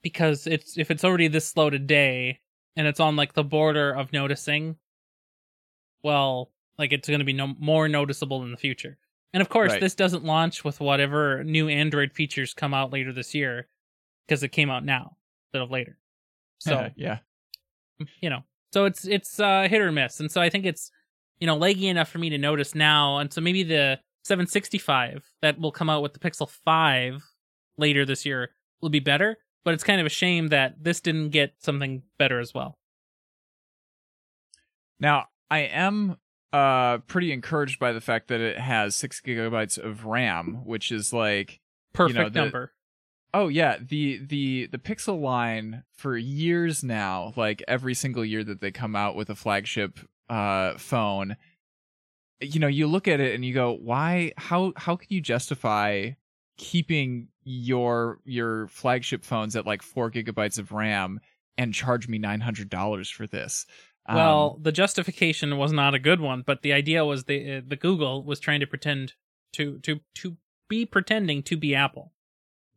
Speaker 1: because it's if it's already this slow today and it's on like the border of noticing, well, like it's going to be no more noticeable in the future. And of course,
Speaker 2: Right.
Speaker 1: this doesn't launch with whatever new Android features come out later this year, because it came out now instead of later. So
Speaker 2: yeah.
Speaker 1: you know so it's it's uh hit or miss and so i think it's you know leggy enough for me to notice now and so maybe the 765 that will come out with the pixel 5 later this year will be better but it's kind of a shame that this didn't get something better as well
Speaker 2: Now, I am uh pretty encouraged by the fact that it has six gigabytes of RAM, which is like
Speaker 1: Perfect
Speaker 2: the-
Speaker 1: number.
Speaker 2: Oh yeah, the the the Pixel line for years now, like every single year that they come out with a flagship uh phone, you know, you look at it and you go, "Why how how can you justify keeping your your flagship phones at like 4 gigabytes of RAM and charge me $900 for this?" Um,
Speaker 1: Well, the justification was not a good one, but the idea was the uh, the Google was trying to pretend to to to be pretending to be Apple.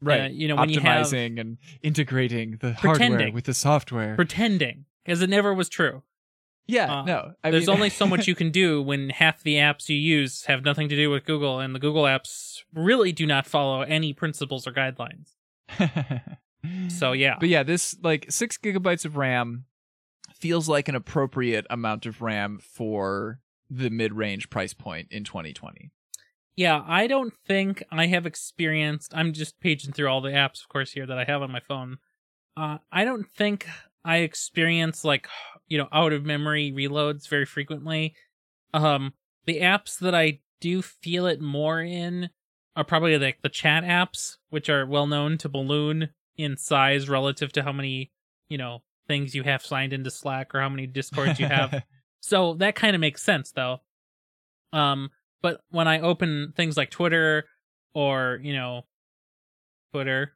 Speaker 2: right,
Speaker 1: uh, you know, when you
Speaker 2: optimizing and integrating the hardware
Speaker 1: Pretending.
Speaker 2: with the software.
Speaker 1: Pretending, because it never was true.
Speaker 2: yeah,
Speaker 1: uh,
Speaker 2: no. I
Speaker 1: There's
Speaker 2: mean-
Speaker 1: only so much you can do when half the apps you use have nothing to do with Google, and the Google apps really do not follow any principles or guidelines. So yeah,
Speaker 2: But yeah, this like six gigabytes of RAM feels like an appropriate amount of RAM for the mid-range price point in 2020.
Speaker 1: Yeah, I don't think I have experienced. I'm just paging through all the apps, of course, here that I have on my phone. Uh, I don't think I experience like you know out of memory reloads very frequently. Um, the apps that I do feel it more in are probably like the chat apps, which are well known to balloon in size relative to how many you know things you have signed into Slack or how many discords you have. So that kind of makes sense though. Um, but when I open things like Twitter or, you know, Twitter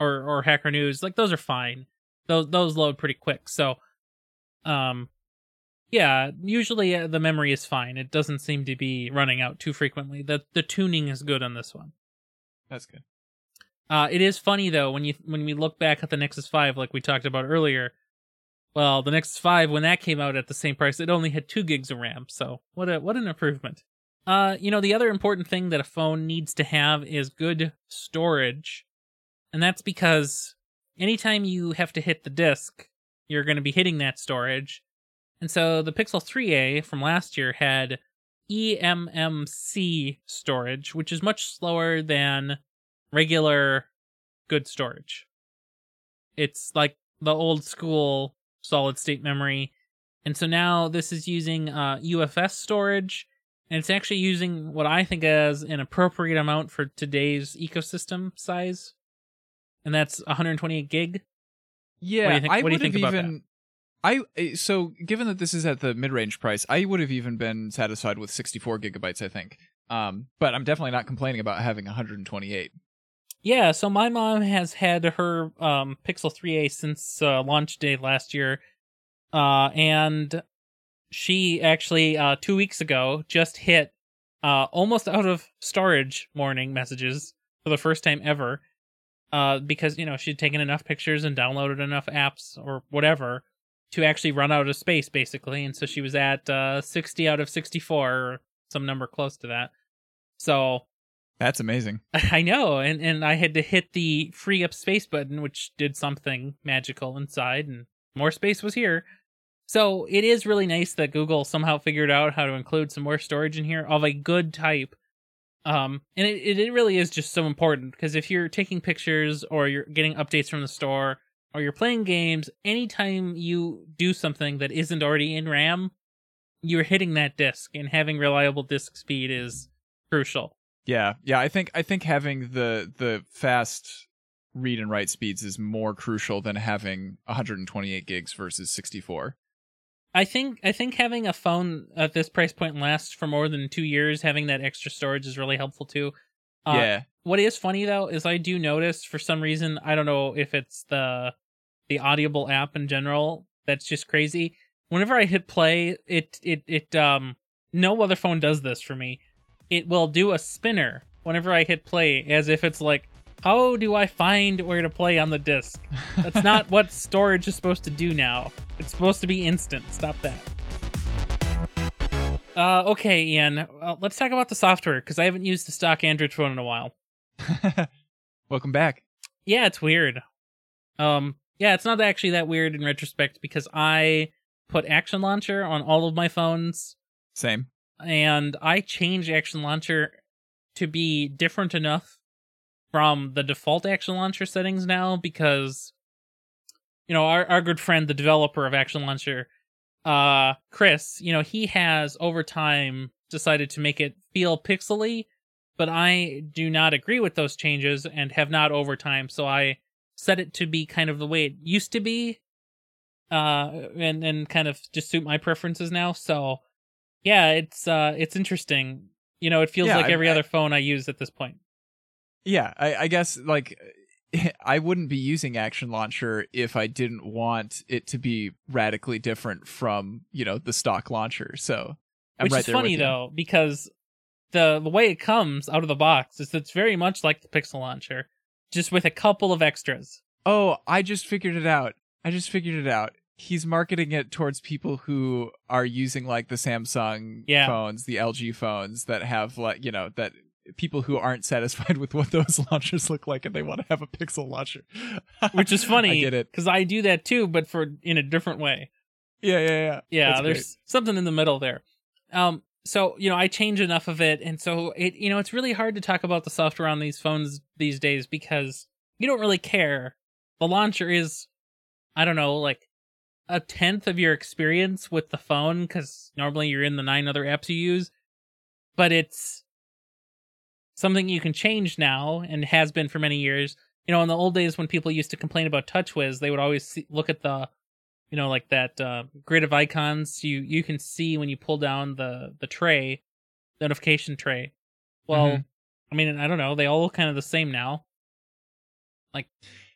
Speaker 1: or or Hacker News, like those are fine. Those those load pretty quick. So um yeah, usually uh, the memory is fine. It doesn't seem to be running out too frequently. The the tuning is good on this one.
Speaker 2: That's good.
Speaker 1: Uh, it is funny though when you when we look back at the Nexus Five, like we talked about earlier. Well, the Nexus Five, when that came out at the same price, it only had two gigs of RAM. So what a what an improvement. Uh, you know, the other important thing that a phone needs to have is good storage, and that's because anytime you have to hit the disk, you're going to be hitting that storage. And so the Pixel 3a from last year had eMMC storage, which is much slower than regular good storage. It's like the old school solid state memory. And so now this is using uh, UFS storage, and it's actually using what I think as an appropriate amount for today's ecosystem size. And that's 128 gig.
Speaker 2: Yeah,
Speaker 1: think-
Speaker 2: I
Speaker 1: what do you
Speaker 2: would have even I eh, so given that this is at the mid-range price, I would have even been satisfied with 64 gigabytes, I think. Um, but I'm definitely not complaining about having 128.
Speaker 1: Yeah, so my mom has had her um, Pixel 3a since uh, launch day last year, uh, and she actually uh, two weeks ago just hit uh, almost out of storage warning messages for the first time ever, uh, because you know she'd taken enough pictures and downloaded enough apps or whatever to actually run out of space, basically, and so she was at uh, 60 out of 64 or some number close to that. So
Speaker 2: That's amazing.
Speaker 1: I know, and and I had to hit the free up space button, which did something magical inside, and more space was here. So it is really nice that Google somehow figured out how to include some more storage in here of a good type. Um, and it, it really is just so important because if you're taking pictures or you're getting updates from the store or you're playing games, anytime you do something that isn't already in RAM, you're hitting that disk, and having reliable disk speed is crucial.
Speaker 2: Yeah, yeah. I think I think having the the fast read and write speeds is more crucial than having 128 gigs versus 64.
Speaker 1: I think I think having a phone at this price point lasts for more than two years, having that extra storage is really helpful too. Uh,
Speaker 2: yeah,
Speaker 1: What is funny though is I do notice for some reason I don't know if it's the the Audible app in general that's just crazy. Whenever I hit play, it it it um no other phone does this for me. It will do a spinner whenever I hit play, as if it's like, how do I find where to play on the disc? That's not what storage is supposed to do now. It's supposed to be instant. Stop that. Uh, okay, Ian. Uh, let's talk about the software because I haven't used the stock Android phone in a while.
Speaker 2: welcome back.
Speaker 1: Yeah, it's weird. Um, yeah, it's not actually that weird in retrospect because I put Action Launcher on all of my phones,
Speaker 2: Same.
Speaker 1: And I changed Action Launcher to be different enough from the default Action Launcher settings now because, you know, our our good friend, the developer of Action Launcher, uh Chris, you know, he has over time decided to make it feel pixely, but I do not agree with those changes and have not over time, so I set it to be kind of the way it used to be. Uh and and kind of just suit my preferences now. So yeah, it's uh it's interesting. You know, it feels
Speaker 2: Yeah,
Speaker 1: like every
Speaker 2: I-
Speaker 1: other phone I use at this point.
Speaker 2: Yeah, I, I guess like I wouldn't be using Action Launcher if I didn't want it to be radically different from you know the stock launcher. So I'm
Speaker 1: Which
Speaker 2: right
Speaker 1: is funny though, because the the way it comes out of the box is it's very much like the Pixel launcher, just with a couple of extras.
Speaker 2: Oh, I just figured it out. I just figured it out. He's marketing it towards people who are using like the Samsung
Speaker 1: Yeah.
Speaker 2: phones, the LG phones that have like, you know, that people who aren't satisfied with what those launchers look like and they want to have a Pixel launcher.
Speaker 1: Which is funny
Speaker 2: I get it.
Speaker 1: because I do that too, but for in a different way.
Speaker 2: Yeah, yeah, yeah.
Speaker 1: Yeah,
Speaker 2: That's
Speaker 1: there's something in the middle there. Um, so you know, I change enough of it, and so it you know it's really hard to talk about the software on these phones these days because you don't really care. The launcher is, I don't know, like a tenth of your experience with the phone because normally you're in the nine other apps you use, but it's something you can change now and has been for many years. You know, in the old days when people used to complain about TouchWiz, they would always see, look at the you know like that uh, grid of icons. You you can see when you pull down the the tray notification tray. Well
Speaker 2: Mhm.
Speaker 1: i mean i don't know. They all look kind of the same now. Like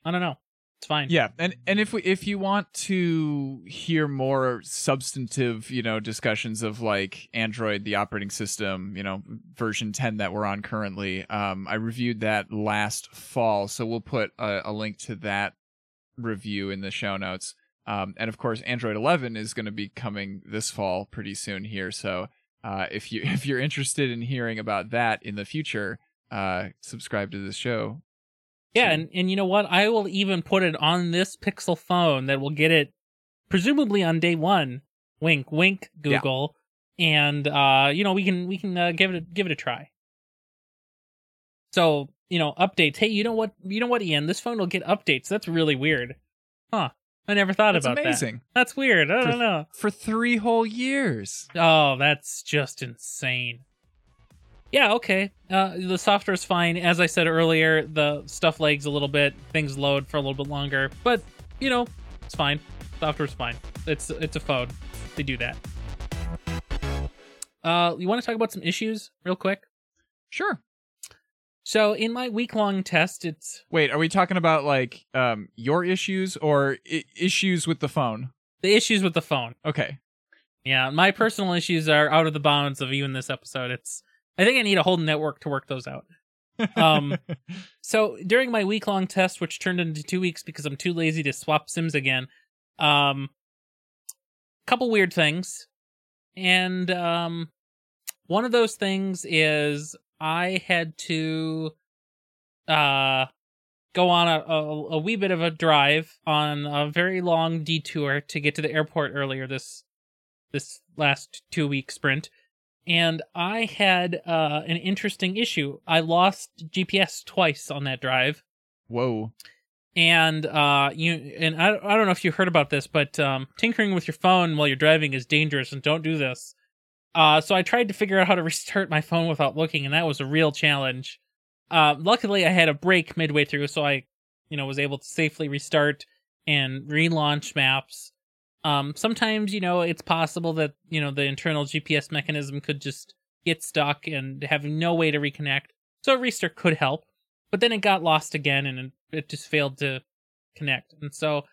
Speaker 1: i don't know it's fine
Speaker 2: Yeah, and and if we if you want to hear more substantive, you know, discussions of like Android, the operating system, you know, version 10 that we're on currently, um, I reviewed that last fall, so we'll put a, a link to that review in the show notes. Um, and of course, Android 11 is going to be coming this fall pretty soon here. So uh, if you if you're interested in hearing about that in the future, uh, subscribe to the show.
Speaker 1: Yeah and, and you know what? I will even put it on this pixel phone that will get it presumably on day one. Wink wink
Speaker 2: Yeah.
Speaker 1: google. And uh you know we can we can uh, give it a, give it a try. So you know updates. Hey you know what you know what ian? This phone will get updates. That's really weird. Huh. I never thought
Speaker 2: That's
Speaker 1: about that.
Speaker 2: amazing.
Speaker 1: That's weird. I
Speaker 2: For-
Speaker 1: don't know.
Speaker 2: for three whole years.
Speaker 1: oh that's just insane yeah okay uh the software's fine as i said earlier the stuff lags a little bit things load for a little bit longer but you know it's fine software's fine it's it's a phone they do that uh you want to talk about some issues real quick
Speaker 2: Sure.
Speaker 1: So in my week long test, it's
Speaker 2: Wait, are we talking about like um your issues or I- issues with the phone?
Speaker 1: the issues with the phone.
Speaker 2: Okay.
Speaker 1: Yeah, my personal issues are out of the bounds of even this episode. It's I think I need a whole network to work those out. Um, So during my week long test, which turned into two weeks because I'm too lazy to swap sims again, um, couple weird things, and um, one of those things is I had to uh go on a, a a wee bit of a drive on a very long detour to get to the airport earlier this this last two week sprint and I had uh, an interesting issue. I lost GPS twice on that drive,
Speaker 2: Whoa.
Speaker 1: and uh, you and I, I don't know if you heard about this, but um, tinkering with your phone while you're driving is dangerous, and don't do this. Uh, so I tried to figure out how to restart my phone without looking, and that was a real challenge. Uh, luckily, I had a break midway through, so I, you know, was able to safely restart and relaunch maps. Um, sometimes, you know, it's possible that you know the internal GPS mechanism could just get stuck and have no way to reconnect. So a restart could help, but then it got lost again and it- just failed to connect. And so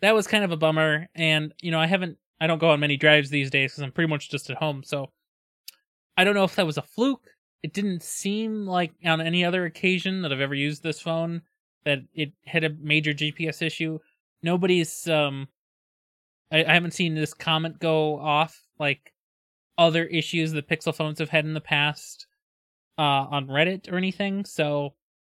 Speaker 1: that was kind of a bummer. And you know, I haven't, I don't go on many drives these days because I'm pretty much just at home. So I don't know if that was a fluke. It didn't seem like on any other occasion that I've ever used this phone that it had a major GPS issue. Nobody's um I, I haven't seen this comment go off like other issues that Pixel phones have had in the past uh on Reddit or anything. So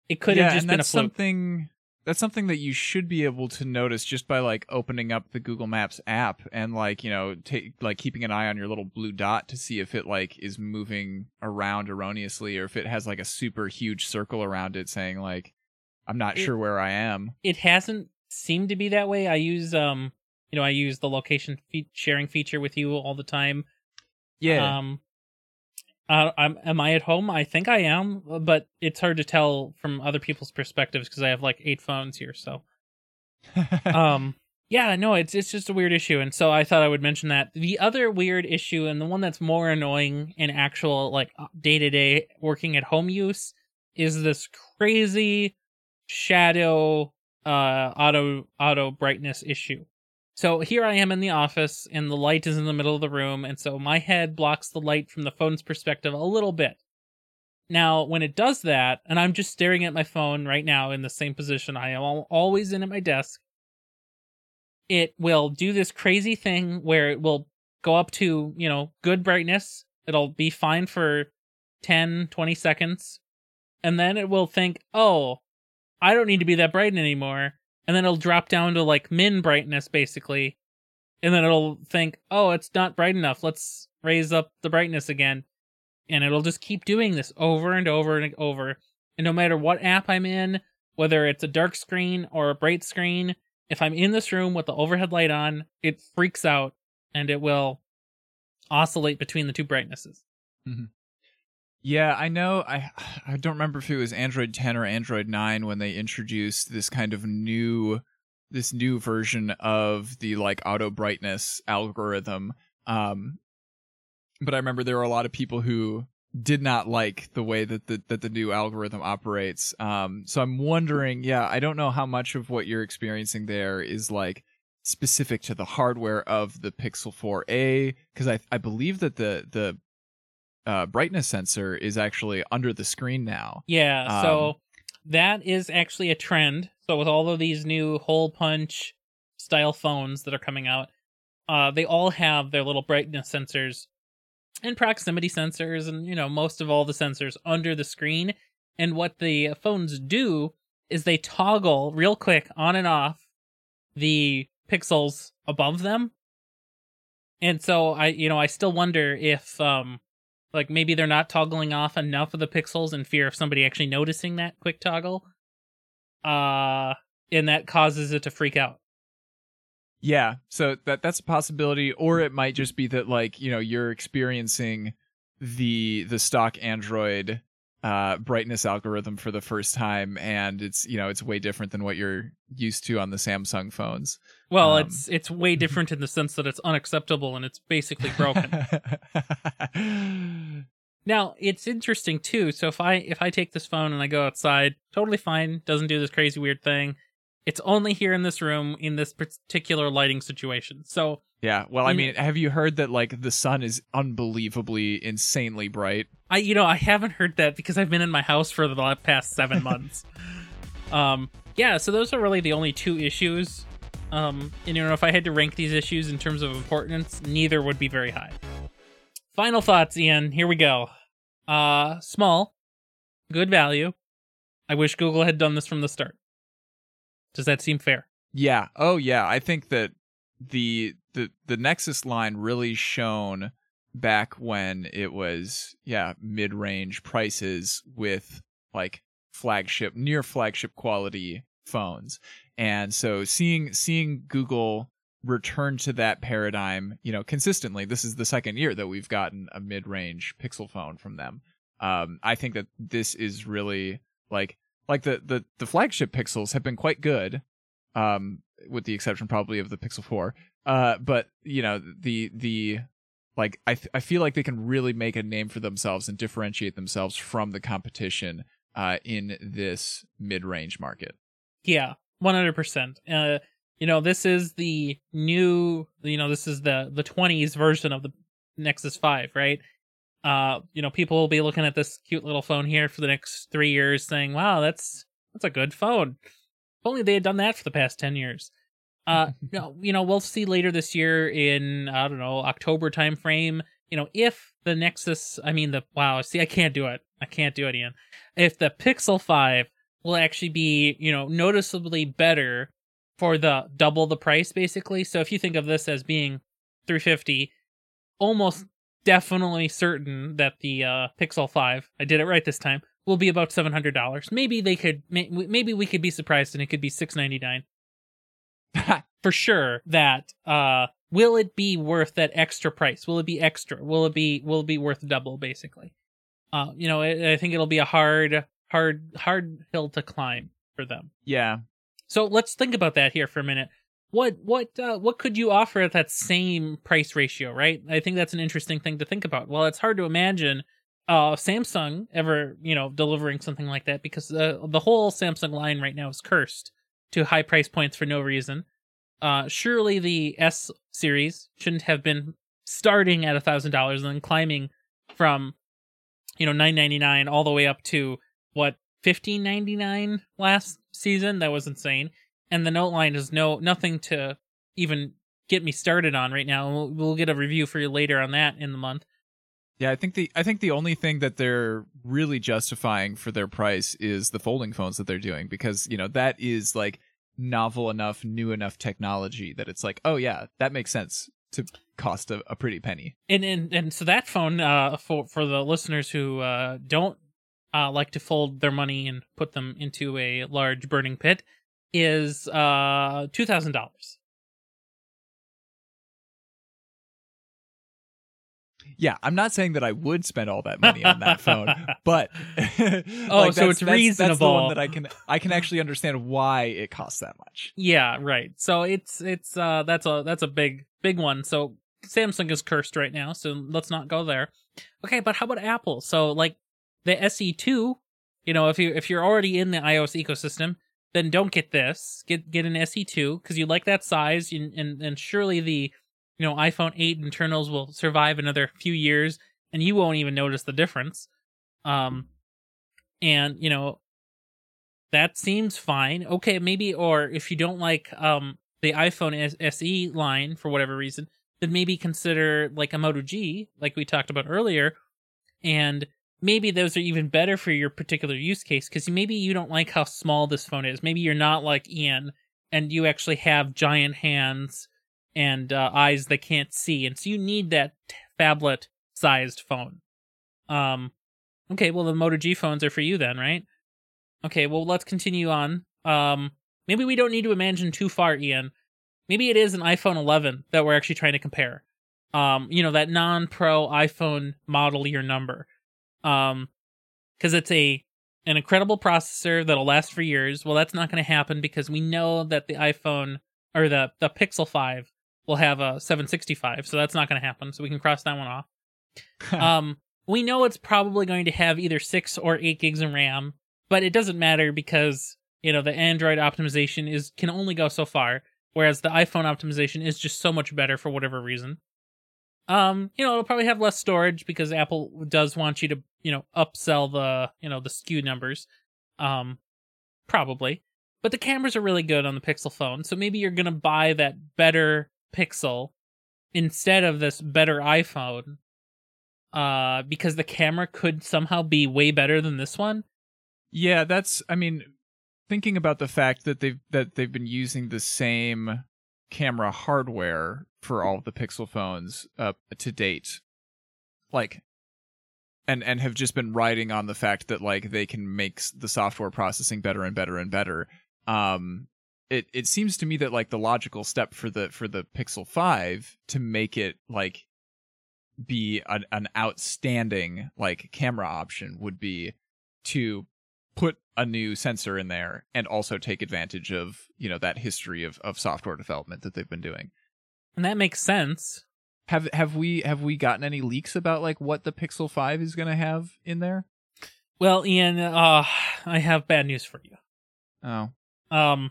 Speaker 1: it could
Speaker 2: yeah,
Speaker 1: have just been a fluke.
Speaker 2: something that's something that you should be able to notice just by like opening up the Google Maps app and like, you know, take like keeping an eye on your little blue dot to see if it like is moving around erroneously or if it has like a super huge circle around it saying like I'm not
Speaker 1: It-
Speaker 2: sure where I am.
Speaker 1: It hasn't seemed to be that way. I use um you know, I use the location fe- sharing feature with you all the time.
Speaker 2: Yeah.
Speaker 1: Um, uh, I'm, am I at home? I think I am, but it's hard to tell from other people's perspectives because I have like eight phones here. So, um, yeah, no, it's it's just a weird issue, and so I thought I would mention that. The other weird issue, and the one that's more annoying in actual like day to day working at home use, is this crazy shadow uh auto auto brightness issue. So here I am in the office and the light is in the middle of the room and so my head blocks the light from the phone's perspective a little bit. Now, when it does that and I'm just staring at my phone right now in the same position I am always in at my desk, it will do this crazy thing where it will go up to, you know, good brightness. It'll be fine for 10, 20 seconds. And then it will think, "Oh, I don't need to be that bright anymore." And then it'll drop down to like min brightness basically. And then it'll think, "Oh, it's not bright enough. Let's raise up the brightness again." And it'll just keep doing this over and over and over. And no matter what app I'm in, whether it's a dark screen or a bright screen, if I'm in this room with the overhead light on, it freaks out and it will oscillate between the two brightnesses.
Speaker 2: Mm-hmm. Yeah, I know. I I don't remember if it was Android 10 or Android 9 when they introduced this kind of new this new version of the like auto brightness algorithm. Um, but I remember there were a lot of people who did not like the way that the that the new algorithm operates. Um, so I'm wondering, yeah, I don't know how much of what you're experiencing there is like specific to the hardware of the Pixel 4a because I I believe that the the uh, brightness sensor is actually under the screen now.
Speaker 1: Yeah,
Speaker 2: Um,
Speaker 1: so that is actually a trend. So with all of these new hole punch style phones that are coming out, uh, they all have their little brightness sensors and proximity sensors, and you know most of all the sensors under the screen. And what the phones do is they toggle real quick on and off the pixels above them. And so I, you know, I still wonder if um like maybe they're not toggling off enough of the pixels in fear of somebody actually noticing that quick toggle. Uh and that causes it to freak out.
Speaker 2: Yeah, so that that's a possibility, or it might just be that like you know you're experiencing the the stock Android uh, brightness algorithm for the first time, and it's you know it's way different than what you're used to on the Samsung phones.
Speaker 1: Well,
Speaker 2: Um,
Speaker 1: it's it's way different in the sense that it's unacceptable and it's basically broken. now, it's interesting too. So if I if I take this phone and I go outside, totally fine, doesn't do this crazy weird thing. It's only here in this room in this particular lighting situation. So
Speaker 2: yeah, well, I mean, have you heard that like the sun is unbelievably, insanely bright?
Speaker 1: I you know I haven't heard that because I've been in my house for the past seven months. um, yeah, so those are really the only two issues. Um, and you know if I had to rank these issues in terms of importance, neither would be very high. Final thoughts, Ian. Here we go. Uh, small, good value. I wish Google had done this from the start. Does that seem fair?
Speaker 2: Yeah. Oh yeah. I think that the the the Nexus line really shone back when it was yeah mid range prices with like flagship near flagship quality phones, and so seeing seeing Google return to that paradigm, you know, consistently. This is the second year that we've gotten a mid range Pixel phone from them. Um, I think that this is really like like the the the flagship Pixels have been quite good um with the exception probably of the Pixel 4 uh but you know the the like I th- I feel like they can really make a name for themselves and differentiate themselves from the competition uh in this mid-range market.
Speaker 1: Yeah, one hundred percent. Uh, you know, this is the new. You know, this is the the twenties version of the Nexus Five, right? Uh, you know, people will be looking at this cute little phone here for the next three years, saying, "Wow, that's that's a good phone." If only they had done that for the past ten years. Uh, no, you know, we'll see later this year in I don't know October timeframe. You know, if the Nexus, I mean the wow, see, I can't do it. I can't do it, Ian. If the Pixel Five will actually be, you know, noticeably better for the double the price basically. So if you think of this as being 350, almost definitely certain that the uh Pixel 5, I did it right this time, will be about $700. Maybe they could maybe we could be surprised and it could be 699. for sure that uh will it be worth that extra price? Will it be extra? Will it be will it be worth double basically? Uh you know, I, I think it'll be a hard hard hard hill to climb for them.
Speaker 2: yeah.
Speaker 1: So let's think about that here for a minute. What what uh, what could you offer at that same price ratio, right? I think that's an interesting thing to think about. Well, it's hard to imagine uh Samsung ever, you know, delivering something like that because uh, the whole Samsung line right now is cursed to high price points for no reason. Uh surely the S series shouldn't have been starting at a $1000 and then climbing from you know 999 all the way up to what 1599 last season? That was insane. And the note line is no nothing to even get me started on right now. We'll, we'll get a review for you later on that in the month.
Speaker 2: Yeah, I think the I think the only thing that they're really justifying for their price is the folding phones that they're doing because, you know, that is like novel enough, new enough technology that it's like, oh yeah, that makes sense to cost a, a pretty penny.
Speaker 1: and and and so that phone uh for for the listeners who uh don't uh like to fold their money and put them into a large burning pit is uh $2000
Speaker 2: Yeah, I'm not saying that I would spend all that money on that phone, but
Speaker 1: Oh, so it's
Speaker 2: That's the one
Speaker 1: reasonable.
Speaker 2: that I can I can actually understand why it costs that much.
Speaker 1: Yeah, right. So it's it's uh that's a that's a big big one. So Samsung is cursed right now, so let's not go there. Okay, but how about Apple? So like the SE2, you know, if you if you're already in the iOS ecosystem, then don't get this. Get get an SE2 because you like that size and, and and surely the you know iPhone 8 internals will survive another few years and you won't even notice the difference. Um and you know that seems fine. Okay, maybe or if you don't like um the iPhone SE line for whatever reason, then maybe consider like a Moto G, like we talked about earlier, and maybe those are even better for your particular use case because maybe you don't like how small this phone is. Maybe you're not like Ian and you actually have giant hands and uh, eyes that can't see, and so you need that phablet sized phone. Um, okay, well the Moto G phones are for you then, right? Okay, well let's continue on. Um, maybe we don't need to imagine too far, Ian. Maybe it is an iPhone 11 that we're actually trying to compare. Um, you know that non-pro iPhone model year number. Um, because it's a an incredible processor that'll last for years. Well, that's not going to happen because we know that the iPhone or the the Pixel 5 will have a 765, so that's not going to happen. So we can cross that one off. um, we know it's probably going to have either six or eight gigs of RAM, but it doesn't matter because you know the Android optimization is can only go so far, whereas the iPhone optimization is just so much better for whatever reason. Um, you know, it'll probably have less storage because Apple does want you to, you know, upsell the, you know, the SKU numbers. Um, probably. But the cameras are really good on the Pixel phone, so maybe you're gonna buy that better Pixel instead of this better iPhone. Uh, because the camera could somehow be way better than this one.
Speaker 2: Yeah, that's I mean thinking about the fact that they've that they've been using the same camera hardware for all of the Pixel phones up to date. Like and and have just been riding on the fact that like they can make the software processing better and better and better. Um it it seems to me that like the logical step for the for the Pixel 5 to make it like be an, an outstanding like camera option would be to put a new sensor in there and also take advantage of you know that history of, of software development that they've been doing
Speaker 1: And that makes sense.
Speaker 2: have have we have we gotten any leaks about like what the pixel 5 is going to have in there
Speaker 1: Well, Ian, uh, I have bad news for you.
Speaker 2: oh
Speaker 1: Um,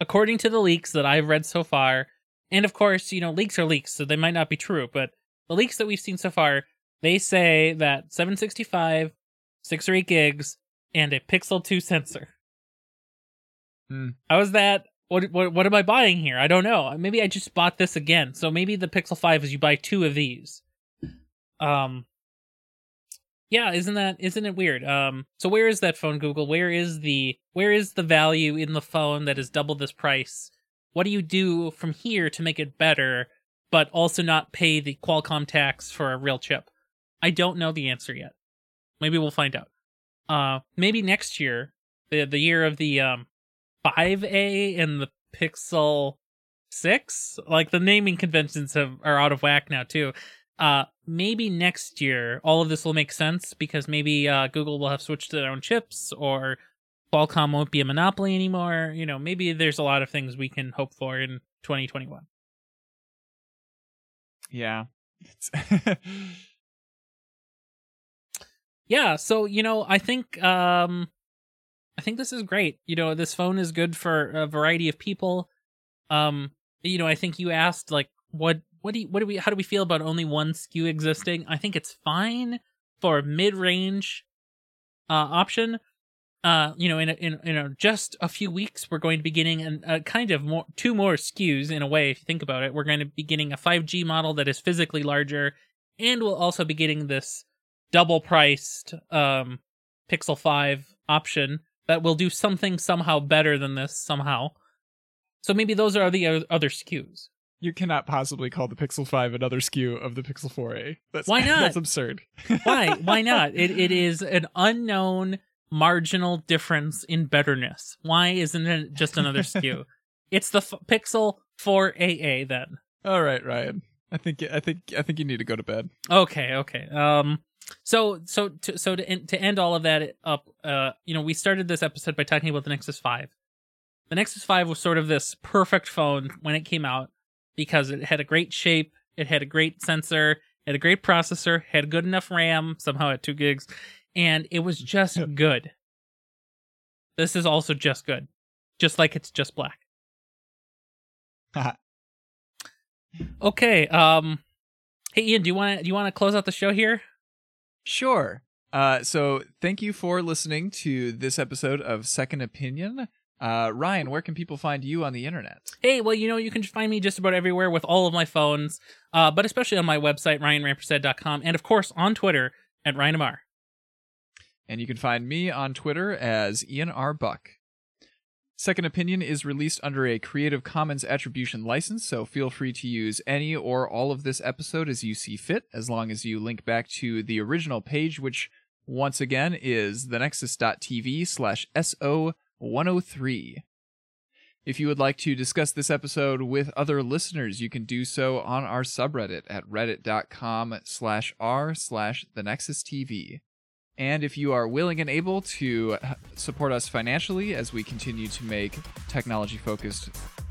Speaker 1: according to the leaks that I've read so far, and of course, you know, leaks are leaks, so they might not be true, but the leaks that we've seen so far, they say that 765, 6 or 8 gigs, and a Pixel 2 sensor.
Speaker 2: Hmm.
Speaker 1: How is that? What, what what am I buying here? I don't know. Maybe I just bought this again. So maybe the Pixel 5 is you buy two of these. Um Yeah, isn't that isn't it weird? Um so where is that phone Google? Where is the where is the value in the phone that is double this price? What do you do from here to make it better but also not pay the Qualcomm tax for a real chip? I don't know the answer yet. Maybe we'll find out. Uh maybe next year, the the year of the um 5A and the Pixel six. Like the naming conventions have are out of whack now too. Uh, maybe next year all of this will make sense because maybe uh, Google will have switched to their own chips or Qualcomm won't be a monopoly anymore. You know, maybe there's a lot of things we can hope for in 2021.
Speaker 2: Yeah.
Speaker 1: Yeah so you know i think um i think this is great you know this phone is good for a variety of people um you know i think you asked like what what do you, what do we how do we feel about only one SKU existing i think it's fine for a mid-range uh option uh you know in a, in in a, just a few weeks we're going to be getting an, a kind of more two more SKUs in a way if you think about it we're going to be getting a 5G model that is physically larger and we'll also be getting this double priced um Pixel 5 option that will do something somehow better than this somehow. So maybe those are the other SKUs.
Speaker 3: You cannot possibly call the Pixel 5 another SKU of the Pixel 4a. That's
Speaker 1: Why not?
Speaker 3: That's absurd.
Speaker 1: Why? Why not? It it is an unknown marginal difference in betterness. Why isn't it just another SKU? It's the f- Pixel 4AA then.
Speaker 3: All right, Ryan. I think I think I think you need to go to bed.
Speaker 1: Okay, okay. Um so so to so to en- to end all of that up uh you know, we started this episode by talking about the Nexus 5. The Nexus 5 was sort of this perfect phone when it came out because it had a great shape, it had a great sensor, it had a great processor, had good enough RAM, somehow at 2 gigs, and it was just
Speaker 3: Yeah.
Speaker 1: good. This is also just good. Just like it's just black. Okay, um Hey Ian, do you want to do you want to close out the show here?
Speaker 2: Sure. Uh, so thank you for listening to this episode of Second Opinion. Uh, Ryan, where can people find you on the internet?
Speaker 1: Hey, well, you know, you can find me just about everywhere with all of my phones, uh, but especially on my website, ryanrampersad.com, and of course on Twitter at Ryan Amar.
Speaker 2: And you can find me on Twitter as Ian R. Buck. Second Opinion is released under a Creative Commons Attribution license, so feel free to use any or all of this episode as you see fit, as long as you link back to the original page, which once again is thenexus.tv slash SO103. If you would like to discuss this episode with other listeners, you can do so on our subreddit at reddit.com slash r slash thenexustv. And if you are willing and able to support us financially as we continue to make technology focused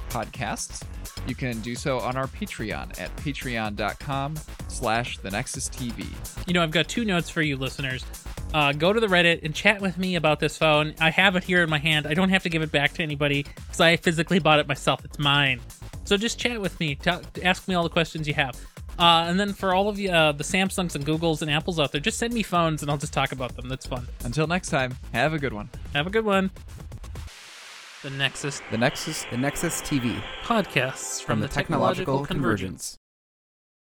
Speaker 2: podcasts, you can do so on our Patreon at patreon.com slash the Nexus TV.
Speaker 1: You know, I've got two notes for you listeners. Uh, go to the Reddit and chat with me about this phone. I have it here in my hand. I don't have to give it back to anybody because I physically bought it myself. It's mine. So just chat with me. Tell ask me all the questions you have. Uh, and then for all of you, uh, the Samsungs and Googles and Apples out there, just send me phones and I'll just talk about them. That's fun.
Speaker 2: Until next time, have a good one.
Speaker 1: Have a good one. The Nexus
Speaker 4: The Nexus, the Nexus TV
Speaker 1: podcasts
Speaker 4: from the Technological Convergence.